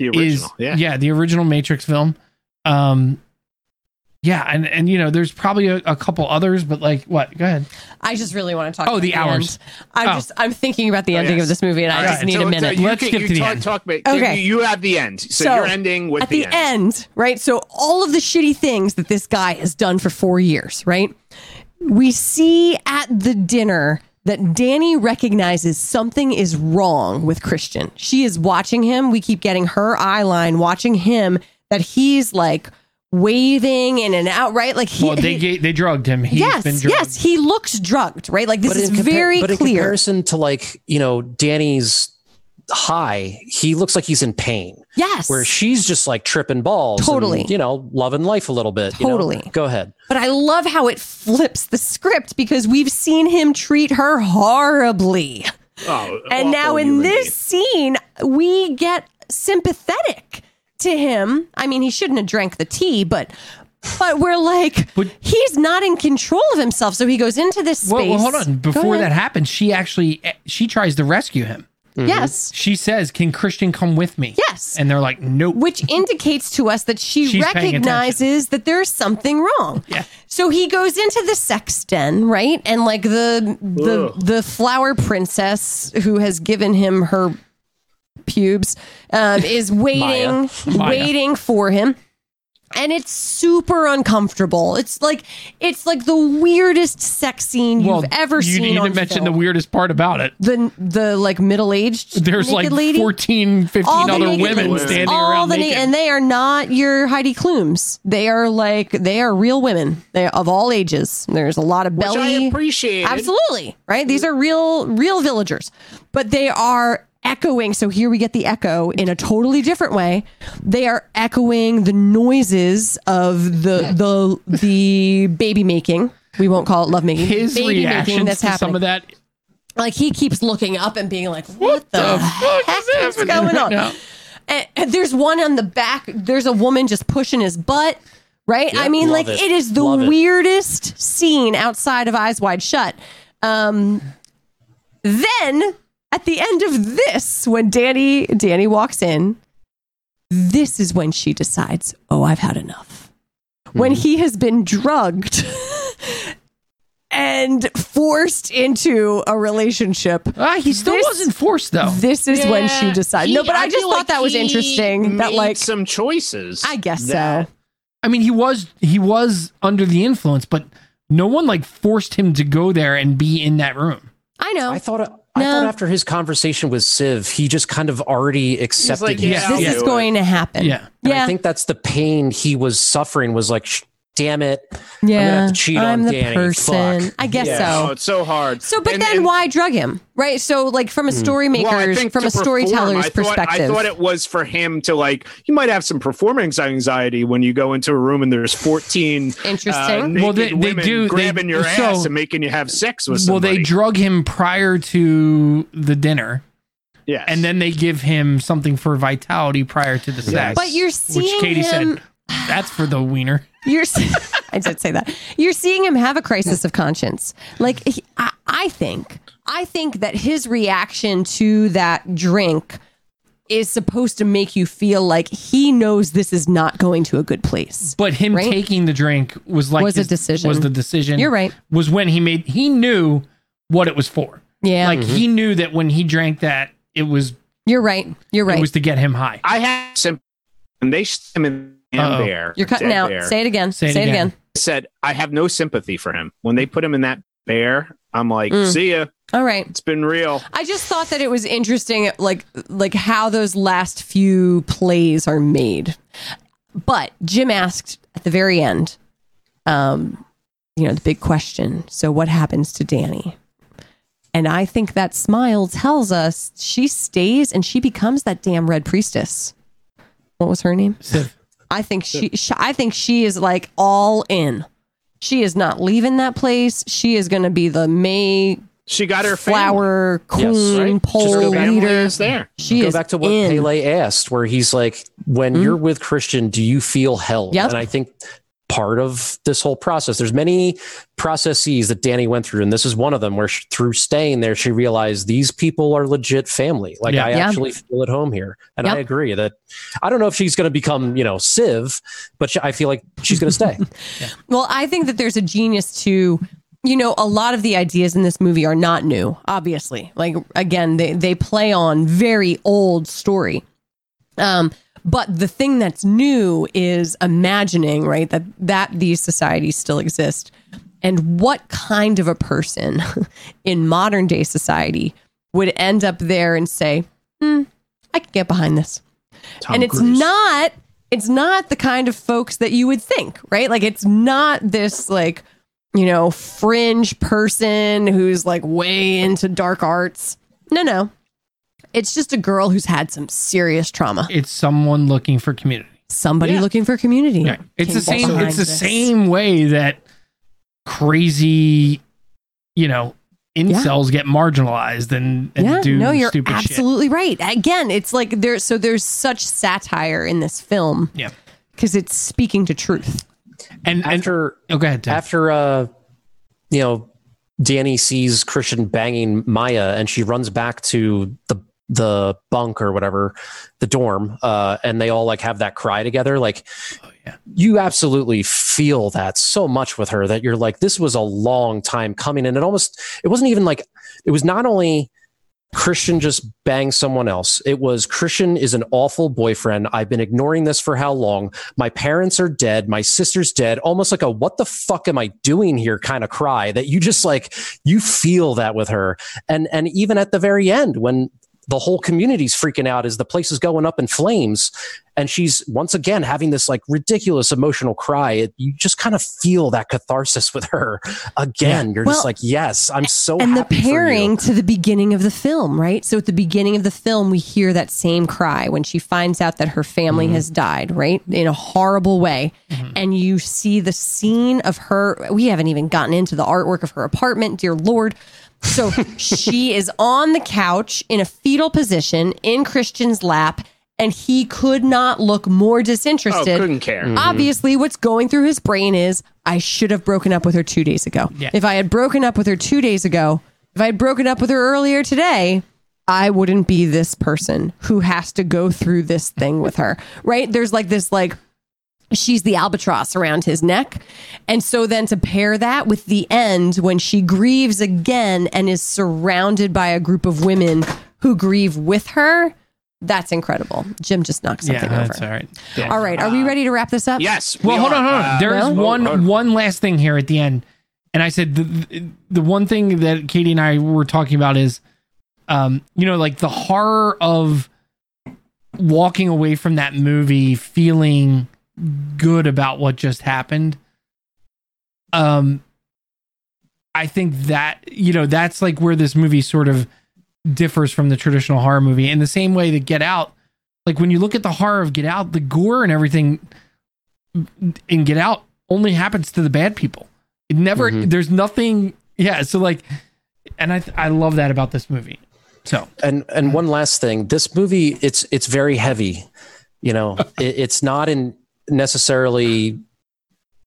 the original, is, yeah, yeah, the original Matrix film. Um, yeah, and and you know, there's probably a, a, couple others, but like, what? Go ahead. I just really want to talk. Oh, the, the hours. I'm oh. just I'm thinking about the ending oh, yes. of this movie, and I just need so, a minute. So Let's can, get to the talk, end. Talk about, okay, you, you, have the end, so, so, you're ending with at the, the end. end, right? So all of the shitty things that this guy has done for four years, right? We see at the dinner that Danny recognizes something is wrong with Christian. She is watching him. We keep getting her eye line, watching him, that he's like waving in and out, right? Like he, well, they he, they drugged him. He's yes, yes, he looks drugged, right? Like this is compa- very but clear. in comparison to like you know Danny's high, he looks like he's in pain. Yes. Where she's just like tripping balls. Totally. And, you know, loving life a little bit. Totally. You know? Go ahead. But I love how it flips the script because we've seen him treat her horribly. Oh, and now in this scene, we get sympathetic to him. I mean, he shouldn't have drank the tea, but but we're like, but, he's not in control of himself. So he goes into this space. Well, well hold on. Before that happens, she actually eh, she tries to rescue him. Mm-hmm. Yes. She says, Can Christian come with me? Yes. And they're like, Nope. Which indicates to us that she She's recognizes that there's something wrong. Yeah. So he goes into the sex den, right? And like the the Ugh. the flower princess who has given him her pubes um, is *laughs* waiting, Maya. waiting for him. And it's super uncomfortable. It's like it's like the weirdest sex scene you've ever seen. you seen. need on to mention film. the weirdest part about it. the the like middle aged. There's like 14, 15 All other women ladies. standing All around the na- naked. and they are not your Heidi Klums. They are like they are real women. They are of all ages. There's a lot of Which I appreciate. Absolutely, right? These mm. are real real villagers. But they are echoing. So here we get the echo in a totally different way. They are echoing the noises of the the the baby making. We won't call it love making. His baby reactions that's to happening. some of that. like he keeps looking up and being like, "What, the, the heck fuck is is happening going right on?" now? And, and there's one on the back. There's a woman just pushing his butt. Right? I mean, love like it. it is the Love it. weirdest scene outside of Eyes Wide Shut. Um, then at the end of this, when Danny Danny walks in, this is when she decides, "Oh, I've had enough." When Mm-hmm. he has been drugged *laughs* and forced into a relationship, Ah, he still This- wasn't forced though. this is when she Yeah, decided. he- no, but I, just thought like that was he interesting. That like, some choices. I guess that- so. I mean, he was he was under the influence, but no one like forced him to go there and be in that room. I know. I thought I No. thought after his conversation with Siv, he just kind of already accepted. like, yeah, this I'll is going to happen. Yeah. And yeah, I think that's the pain he was suffering. Was like, "Sh- damn it, gonna yeah. have to cheat I'm the Danny. person. Fuck. I guess Yeah. Oh, so. it's so hard. So, but And- then and- why drug him? Right. So, like from a story I maker's, think from to a storyteller's perform, I thought, perspective. I thought it was for him to like. You might have some performance anxiety when you go into a room and there's 14 Interesting. uh, naked Well, they- they women do- they- grabbing your so- ass and making you have sex with Well, they drug him prior to the dinner, yes. and then they give him something for vitality prior to the sex. but you're which seeing Katie him. said that's for the wiener. You're. *laughs* I did say that. You're seeing him have a crisis of conscience. Like he, I, I think. I think that his reaction to that drink is supposed to make you feel like he knows this is not going to a good place. But him Right? taking the drink was like Was a decision. Was the decision? You're right. Was when he made he knew what it was for. Yeah, Like he mm-hmm. knew that when he drank that, it was you're right. You're right. it was to get him high. I had some. And they shot him in the Uh-oh. bear. You're cutting out. bear. Say it again. Say Say it it, again. again. said I have no sympathy for him. When they put him in that bear, I'm like, Mm. see ya. All right. It's been real. I just thought that it was interesting, like like how those last few plays are made. But Jim asked at the very end, um, you know, the big question. So, what happens to Danny? And I think that smile tells us she stays and she becomes that damn red priestess. What was her name? Siv. I think she, she I think she is like all in. She is not leaving that place. She is going to be the May She got her family, flower queen Yes, right? Pole her leader. is there. She Go is back to what in. Pelle asked, where he's like, "When you're mm-hmm. with Christian, do you feel held?" Yep. And I think part of this whole process, there's many processes that Danny went through, and this is one of them. Where she, through staying there, she realized these people are legit family. Like Yeah. I Yeah. actually feel at home here, and I agree that I don't know if she's going to become, you know, Siv, but she, I feel like she's going to stay. *laughs* Well, I think that there's a genius to, you know, a lot of the ideas in this movie are not new, obviously. Like again, they they play on very old story. Um, but the thing that's new is imagining, right, that that these societies still exist. And what kind of a person *laughs* in modern day society would end up there and say, hmm, I can get behind this Tom and it's Cruise. not it's not the kind of folks that you would think right like it's not this like you know fringe person who's like way into dark arts no no it's just a girl who's had some serious trauma It's someone looking for community. somebody Yeah. looking for community Right. It's the same. It's the this. same way that crazy, you know, incels get marginalized and, and yeah do no you're stupid absolutely right again it's like there's so there's such satire in this film. Yeah. because it's speaking to truth And and After oh, go ahead. Tim. after uh you know danny sees christian banging maya and she runs back to the the bunk or whatever the dorm uh and they all like have that cry together like yeah. you absolutely feel that so much with her that you're like this was a long time coming and it almost it wasn't even like it was not only Christian just banged someone else. It was Christian is an awful boyfriend. I've been ignoring this for how long? My parents are dead. My sister's dead. Almost like a what the fuck am I doing here kind of cry that you just like you feel that with her. And and even at the very end when the whole community's freaking out as the place is going up in flames and she's once again having this like ridiculous emotional cry. It, you just kind of feel that catharsis with her again. Yeah. you're well, just like yes i'm so and the pairing to the beginning of the film right? So at the beginning of the film we hear that same cry when she finds out that her family mm-hmm. has died right? In a horrible way. Mm-hmm. and you see the scene of her we haven't even gotten into the artwork of her apartment dear lord. So *laughs* she is on the couch in a fetal position in Christian's lap, and he could not look more disinterested. Oh, couldn't care. Mm-hmm. Obviously, what's going through his brain is I should have broken up with her two days ago. Yeah. If I had broken up with her two days ago, if I had broken up with her earlier today, I wouldn't be this person who has to go through this thing with her. Right? There's like this like she's the albatross around his neck. And so then to pair that with the end when she grieves again and is surrounded by a group of women who grieve with her, that's incredible. Jim just knocked something yeah, over. That's all right. Yeah. All right. Are we ready to wrap this up? Yes. We well, hold on, hold on. Uh, there is one one last thing here at the end. And I said the, the one thing that Katie and I were talking about is um, you know, like the horror of walking away from that movie feeling good about what just happened. Um, I think that you know that's like where this movie sort of differs from the traditional horror movie in the same way that Get Out. Like when you look at the horror of Get Out, the gore and everything in Get Out only happens to the bad people. It never. Mm-hmm. There's nothing. Yeah. So like, and I I love that about this movie. So and and one last thing, this movie it's it's very heavy. You know, *laughs* it, it's not in necessarily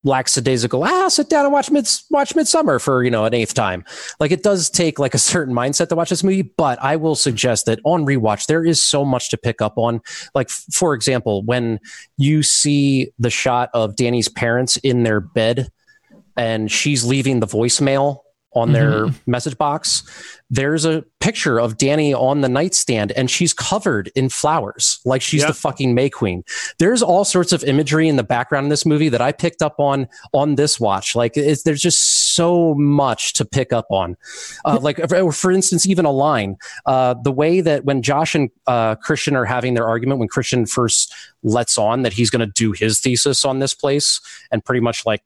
lackadaisical ah sit down and watch mid watch Midsommar for you know an eighth time. Like it does take like a certain mindset to watch this movie but i will suggest that on rewatch there is so much to pick up on. Like for example when you see the shot of danny's parents in their bed and she's leaving the voicemail on their mm-hmm. message box, there's a picture of Danny on the nightstand and she's covered in flowers like she's yep. the fucking May Queen. There's all sorts of imagery in the background in this movie that I picked up on on this watch. Like there's just so much to pick up on. Uh, like for, for, instance, even a line, uh, the way that when Josh and uh, Christian are having their argument, when Christian first lets on that he's going to do his thesis on this place and pretty much like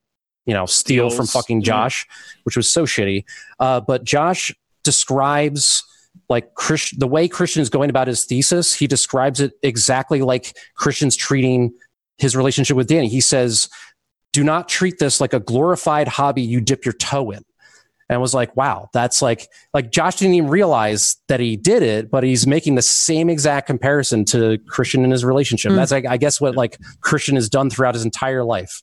you know, steal from fucking Josh, yeah. which was so shitty. Uh, but Josh describes like Chris, the way Christian is going about his thesis. He describes it exactly like Christian's treating his relationship with Danny. He says, "Do not treat this like a glorified hobby you dip your toe in." And was like, wow, that's like like Josh didn't even realize that he did it, but he's making the same exact comparison to Christian in his relationship. Mm. That's like I guess what like Christian has done throughout his entire life.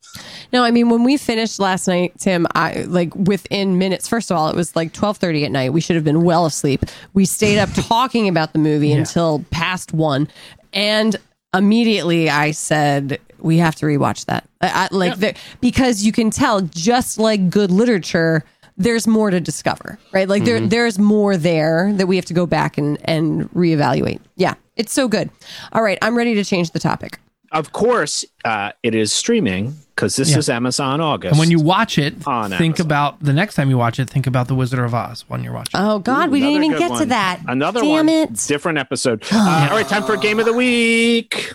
No, I mean when we finished last night, Tim, I like within minutes. First of all, it was like twelve thirty at night. We should have been well asleep. We stayed up *laughs* talking about the movie yeah. until past one, and immediately I said we have to rewatch that. I, I, like the, because you can tell, just like good literature there's more to discover, right? Like mm-hmm. there there's more there that we have to go back and and reevaluate. Yeah, it's so good. All right, I'm ready to change the topic. Of course, uh, it is streaming because this yeah. is Amazon August. And when you watch it, think Amazon. about the next time you watch it. Think about the Wizard of Oz when you're watching. Oh God, Ooh, we didn't even get one. to that. Another Damn one. It. Different episode. *sighs* uh, all right, time for a game of the week.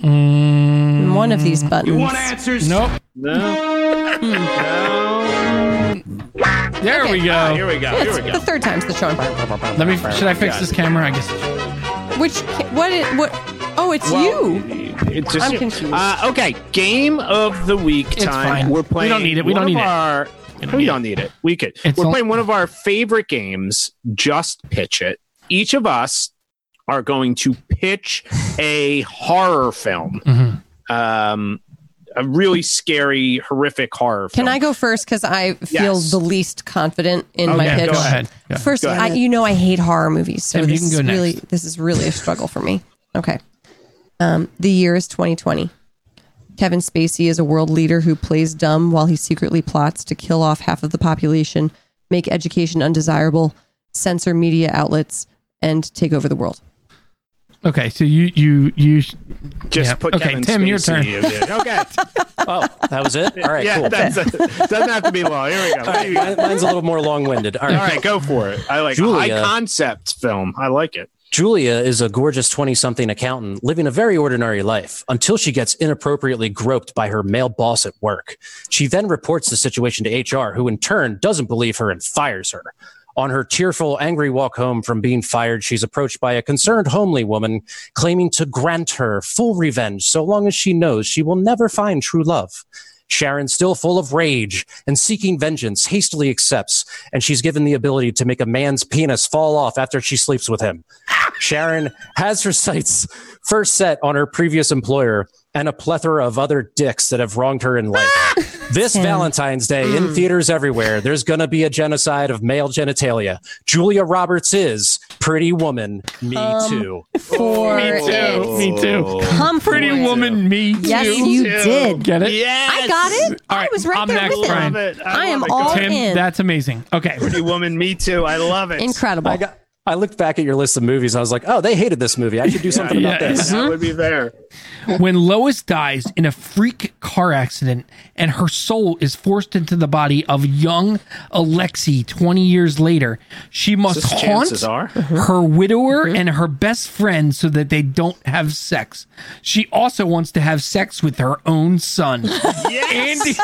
Mm, one of these buttons. You want answers? Nope. No. *laughs* no. There okay. we go. Ah, here we go. Here we go. The third time's the charm. Let me. Should I fix this camera? I guess. Which what? Is, what? Oh, it's well, you. It's just I'm you. confused. Uh, okay, game of the week it's time. Fine. We're playing. We don't need it. We don't need our, it. We don't need it. We could. It's We're playing one of our favorite games. Just pitch it. Each of us are going to pitch a horror film. Mm-hmm. Um, a really scary, horrific horror. Film. Can I go first because I feel yes. the least confident in oh, my yeah, pitch? Go ahead. First, go ahead. I, you know I hate horror movies, so this is really this is really a struggle for me. Okay, um, the year is 2020. Kevin Spacey is a world leader who plays dumb while he secretly plots to kill off half of the population, make education undesirable, censor media outlets, and take over the world. Okay, so you you you Just Yeah. put Okay, Kevin Tim, your turn. in. Okay. *laughs* Oh, that was it. All right, yeah, cool. that's *laughs* doesn't have to be long. Here we go. All right, mine- mine's a little more long-winded. All right. All right, go for it. I like Julia. high concept film. I like it. Julia is a gorgeous 20 something accountant living a very ordinary life until she gets inappropriately groped by her male boss at work. She then reports the situation to HR, who in turn doesn't believe her and fires her. On her tearful, angry walk home from being fired, she's approached by a concerned, homely woman claiming to grant her full revenge so long as she knows she will never find true love. Sharon, still full of rage and seeking vengeance, hastily accepts, and she's given the ability to make a man's penis fall off after she sleeps with him. Sharon has her sights first set on her previous employer and a plethora of other dicks that have wronged her in life. This Tim. Valentine's Day in theaters everywhere, there's going to be a genocide of male genitalia. Julia Roberts is Pretty Woman, Me Um, Too. For me too. it. Me too. Come Pretty it. woman, me too. Yes, you did. Get it? Yes. I got it. All I was right I'm there next, with him. Brian. love it. I am it. all Tim, in. that's amazing. Okay. Pretty woman, me too. I love it. Incredible. I got. I looked back at your list of movies. I was like, oh, they hated this movie. I should do *laughs* something about Yeah. this. *laughs* That would be fair. when Lois dies in a freak car accident and her soul is forced into the body of young Alexi 20 years later, she must Just haunt are. *laughs* her widower mm-hmm. and her best friend so that they don't have sex. She also wants to have sex with her own son. Yes.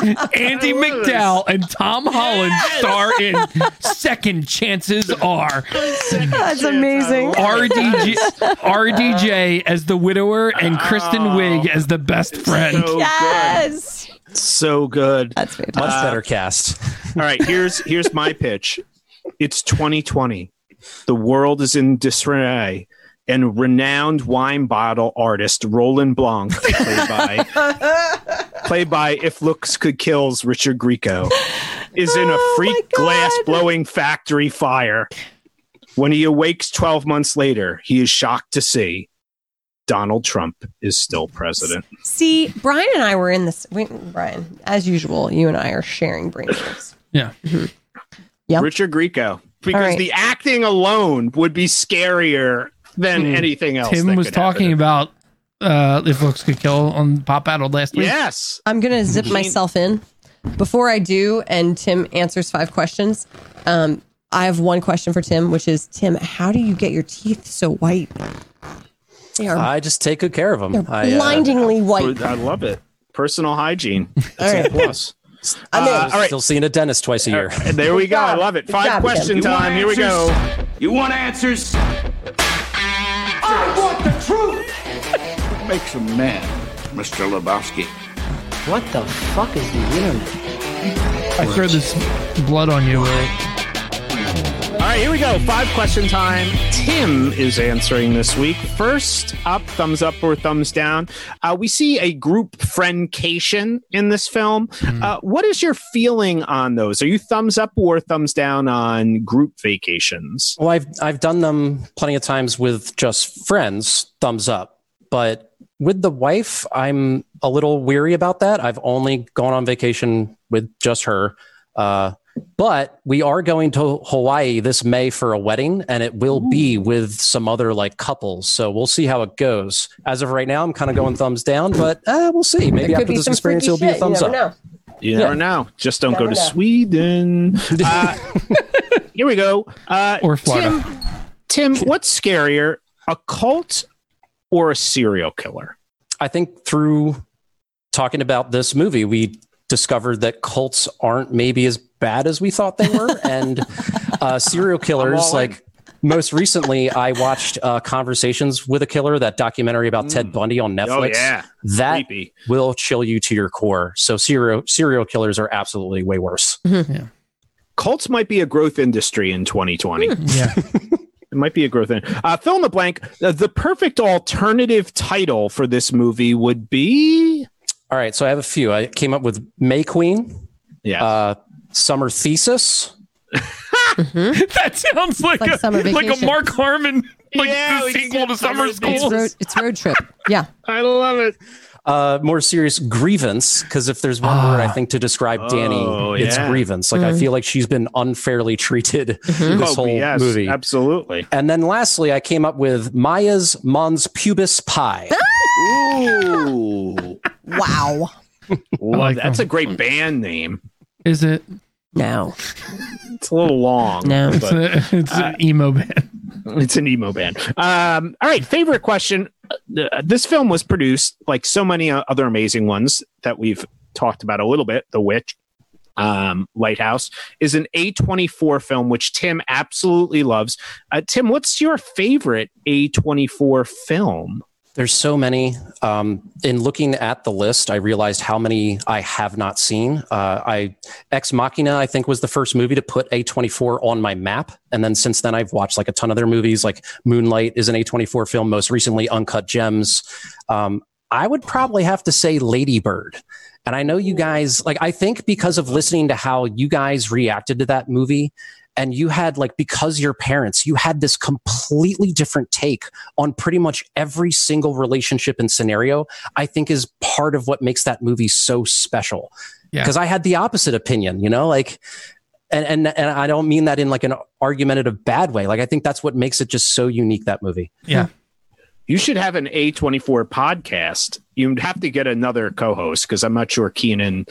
Andy Andie MacDowell and Tom Holland star in Second Chances Are. That's amazing. RDJ, RDJ as the widower and Kristen Wiig as the best friend. So Yes. good. So good. That's fantastic. Much better cast. All right, here's here's my pitch. It's 2020. The world is in disarray, and renowned wine bottle artist Roland Blanc, played by *laughs* played by If Looks Could Kill's Richard Grieco, is in a Oh, freak my glass blowing factory fire. When he awakes 12 months later, he is shocked to see Donald Trump is still president. See, Brian and I were in this. We, Brian, as usual, you and I are sharing brain waves. Yeah. Yep. Richard Grieco. Because right. the acting alone would be scarier than Hmm. anything else. Tim was talking happen. about uh, if looks could kill on Pop Addled last week. Yes. I'm gonna zip myself in. Before I do, and Tim answers five questions. Um, I have one question for Tim, which is Tim, how do you get your teeth so white? They are I just take good care of them. they're I, uh, blindingly white. I love it. Personal hygiene. *laughs* That's All right. a plus. I'm in. Uh, all right. Still seeing a dentist twice a year. *laughs* And there we go. I love it. Good Five job, question You time. Here we go. You want answers? I want the truth! *laughs* What makes a man, Mr. Lebowski? What the fuck is the internet? I throw this blood on you. All right, here we go. Five question time. Tim is answering this week. First up, thumbs up or thumbs down. Uh, we see a group friendcation in this film. Uh, what is your feeling on those? Are you thumbs up or thumbs down on group vacations? Well, I've I've done them plenty of times with just friends, thumbs up. But with the wife, I'm a little weary about that. I've only gone on vacation with just her. Uh, but we are going to Hawaii this May for a wedding, and it will be with some other like couples. So we'll see how it goes. As of right now, I'm kind of going thumbs down, but uh, we'll see. Maybe after this experience, it'll be a thumbs you up. know. You never know. Just don't go to know. Sweden. *laughs* Uh, here we go. Uh, Or Florida. Tim, Tim, what's scarier, a cult or a serial killer? I think through talking about this movie, we discovered that cults aren't maybe as bad as we thought they were, *laughs* and uh, serial killers like. Most recently, I watched uh, Conversations with a Killer, that documentary about Ted Bundy on Netflix. Oh yeah, that creepy. will chill you to your core. So serial serial killers are absolutely way worse. *laughs* Cults might be a growth industry in 2020. Yeah. *laughs* It might be a growth. In- uh, fill in the blank. Uh, the perfect alternative title for this movie would be. All right, so I have a few. I came up with May Queen, Yeah. uh, Summer Thesis, *laughs* that sounds like, like a, summer like a. Mark Harmon, like Yeah, the sequel to Summer summer School. It's road, it's road trip. Yeah. I love it. uh, more serious grievance. Because if there's one word I Ah. think to describe Danny, Oh, it's yeah. grievance. Like I feel like she's been unfairly treated this Oh, whole yes, movie. absolutely. And then lastly, I came up with Maya's Mons Pubis Pie. Ooh, Wow. Love *laughs* like that. That's them. a great band name. Is it? No. It's a little long. No. It's, but a, it's an emo band. it's an emo band. Um, all right, favorite question. Uh, this film was produced like so many uh, other amazing ones that we've talked about a little bit. The Witch, um, Lighthouse is an A24 film, which Tim absolutely loves. Uh, Tim, what's your favorite A24 film? There's so many. Um, in looking at the list, I realized how many I have not seen. Uh, I Ex Machina, I think, was the first movie to put A24 on my map, and then since then, I've watched like a ton of their movies. Like Moonlight is an A24 film. Most recently, Uncut Gems. Um, I would probably have to say Lady Bird. And I know you guys like. I think because of listening to how you guys reacted to that movie, and you had like because your parents you had this completely different take on pretty much every single relationship and scenario i think is part of what makes that movie so special Yeah. because i had the opposite opinion you know like and, and and i don't mean that in like an argumentative bad way like i think that's what makes it just so unique that movie Yeah. Hmm. You should have an A24 podcast. You'd have to get another co host because I'm not sure Keenan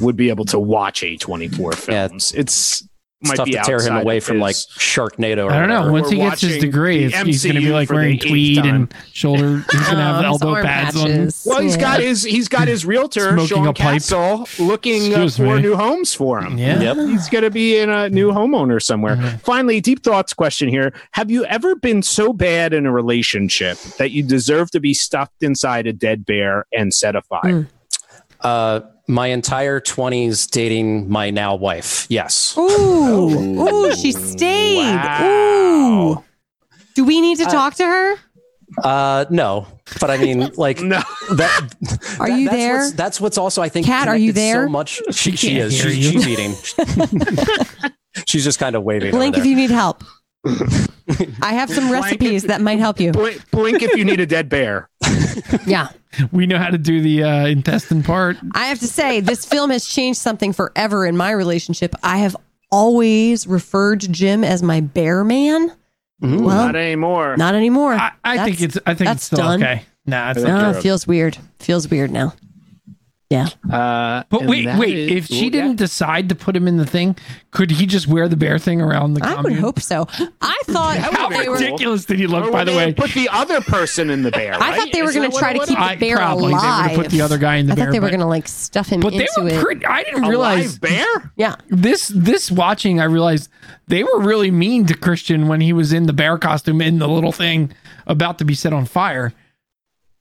would be able to watch A24 Yeah. films. It's it's might tough be to tear him away of from like his- sharknado or I don't know. whatever. Once We're he gets his degree, it's, he's going to be like wearing the eighth tweed and shoulder. *laughs* He's going to have Um, elbow arm pads on. Well, he's Yeah. got his he's got his realtor Smoking Sean a pipe. Castle looking uh, Excuse for me. new homes for him. Yeah. Yep. He's going to be in a new homeowner somewhere. Mhm. Finally, deep thoughts question here. Have you ever been so bad in a relationship that you deserve to be stuffed inside a dead bear and set afire? Mm. uh my entire 20s dating my now wife yes Ooh. Ooh, she stayed. Wow. Ooh. Do we need to talk to her? uh no but i mean *laughs* like No. that Are that- you that's there? what's, that's what's also i think Kat, are you there? so much she, she can't is hear she's, she's eating *laughs* she's just kind of waving Blink if you need help. *laughs* I have some Blanket- recipes that might help you. Blink, blink if you need a dead bear. *laughs* Yeah. We know how to do the uh, intestine part. I have to say, this film has changed something forever in my relationship. I have always referred to Jim as my bear man. Mhm. Well, Not anymore. not anymore. I, I think it's. I think that's it's still done. okay. Nah, it's I think not. no, you're it feels weird. Feels weird now. Yeah. Uh, But wait, wait. is- If she well, yeah. didn't decide to put him in the thing, could he just wear the bear thing around the I would hope so. I thought *laughs* How they were. ridiculous did he look? Or by the way, put the other person in the bear. I thought they were going to try to keep was? the bear probably. They were alive. gonna put the other guy in the I bear. thought they were going to like stuff him But they were it. pretty. I didn't realize live bear. yeah. this. This watching, I realized they were really mean to Christian when he was in the bear costume in the little thing about to be set on fire.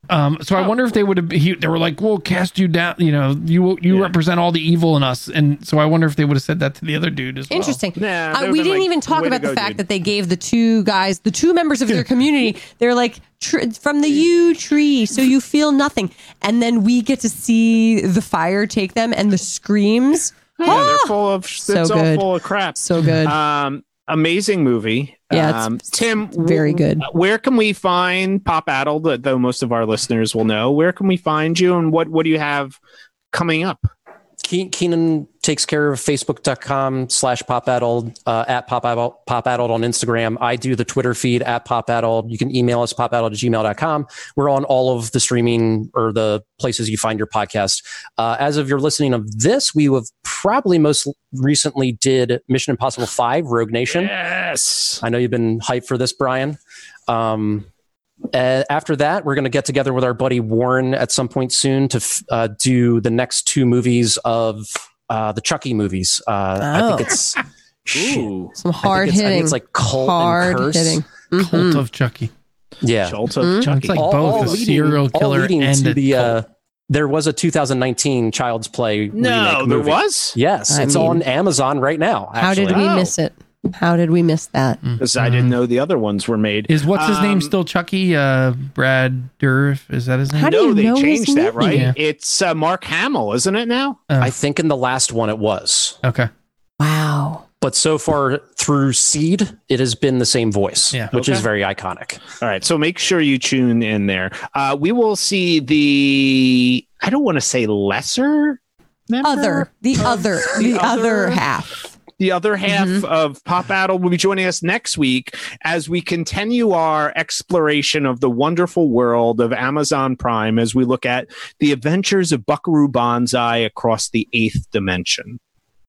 Um, so I wonder if they would have. He, they were like, "We'll cast you down." You know, you you Yeah. represent all the evil in us, and so I wonder if they would have said that to the other dude as well. Interesting. Nah, Uh, we didn't like, even talk "Way to about the fact dude." that they gave the two guys, the two members of their *laughs* community, they're like tr- from the yew tree, so you feel nothing, and then we get to see the fire take them and the screams. Yeah, Ah! they're full of. So it's all good. full of crap. So good. Um, amazing movie. Yeah, um, Tim, very good. Where can we find Pop Addled? Though most of our listeners will know. Where can we find you, and what what do you have coming up? Ke- Keenan takes care of facebook.com slash pop popaddled, uh, at popaddled, popaddled on Instagram. I do the Twitter feed at pop popaddled. You can email us pop popaddled at gmail.com. We're on all of the streaming or the places you find your podcast. Uh, as of your listening of this, we have probably most recently did Mission Impossible 5 Rogue Nation. Yes. I know you've been hyped for this, Brian. Um, uh, after that, we're going to get together with our buddy Warren at some point soon to f- uh, do the next two movies of uh, the Chucky movies. Uh, I Oh. think it's. *laughs* Ooh. Some I think hard it's, I think hitting. it's like cult hard and curse. hitting. Cult Mhm. of Chucky. Yeah, Jolt of Mhm. Chucky. It's like All- both all a leading- serial killer and to a the. Uh, there was a 2019 Child's Play. no, remake there movie. was. Yes, I it's mean- on Amazon right now. How did we Oh. miss it? How did we miss that? Because I didn't know the other ones were made. Is what's his name Um, still Chucky? Uh, Brad Dourif. Is that his name? How do no, they know his changed that, name? right? Yeah. It's uh, Mark Hamill, isn't it now? I think in the last one it was. Okay. Wow. but so far through Seed, it has been the same voice, Yeah. which is Okay. very iconic. All right, so make sure you tune in there. Uh, we will see the. I don't want to say lesser. Member? Other, the other, *laughs* the, other, other- half. The other half mm-hmm. of Pop Addled will be joining us next week as we continue our exploration of the wonderful world of Amazon Prime as we look at the adventures of Buckaroo Banzai across the eighth dimension.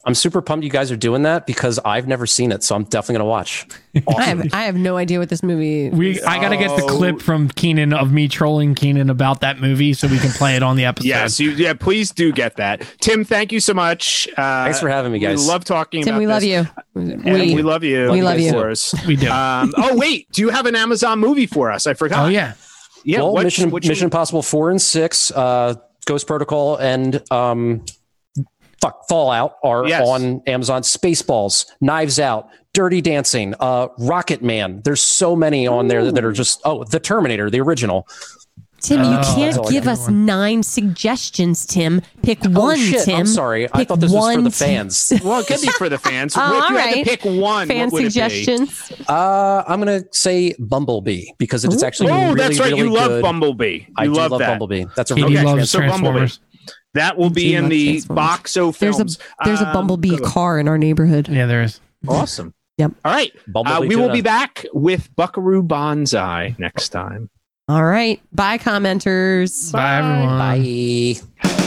I'm super pumped you guys are doing that because I've never seen it, so I'm definitely going to watch. *laughs* I have, I have no idea what this movie. We I gotta get the Oh. clip from Keenan of me trolling Keenan about that movie so we can play it on the episode. Yes, you, yeah, please do get that. Tim, thank you so much. Uh, Thanks for having me, guys. We love talking Tim, about we love this. you. And We, we, love you. we love of you. course. we do. Um, oh wait, do you have an Amazon movie for us? I forgot. oh yeah. yeah. well, what- Mission what- Mission Impossible four and six, uh, Ghost Protocol, and um, fuck Fallout are Yes. on Amazon. Spaceballs, Knives Out, Dirty Dancing, uh, Rocket Man. There's so many on there that are just oh, the Terminator, the original. Tim, you Oh, can't give got. us nine suggestions, Tim. Pick oh one, shit! Tim. I'm sorry. I Pick thought this was for one, the fans. *laughs* Well, it could be for the fans. Oh, if all you had to pick one, Fan what would it be? suggestions. uh, I'm gonna say Bumblebee because it's actually Oh, really, that's right. really you love good. Bumblebee. You I do love, love that. Bumblebee. That's a Katie really Okay, loves so Bumblebee. Transformers. That will be in loves the Transformers. Boxo There's a there's a Um, bumblebee car in our neighborhood. Yeah, there is. Awesome. Yep. All right. Uh, we will be back with Buckaroo Banzai next time. All right. Bye, commenters. Bye everyone. Bye.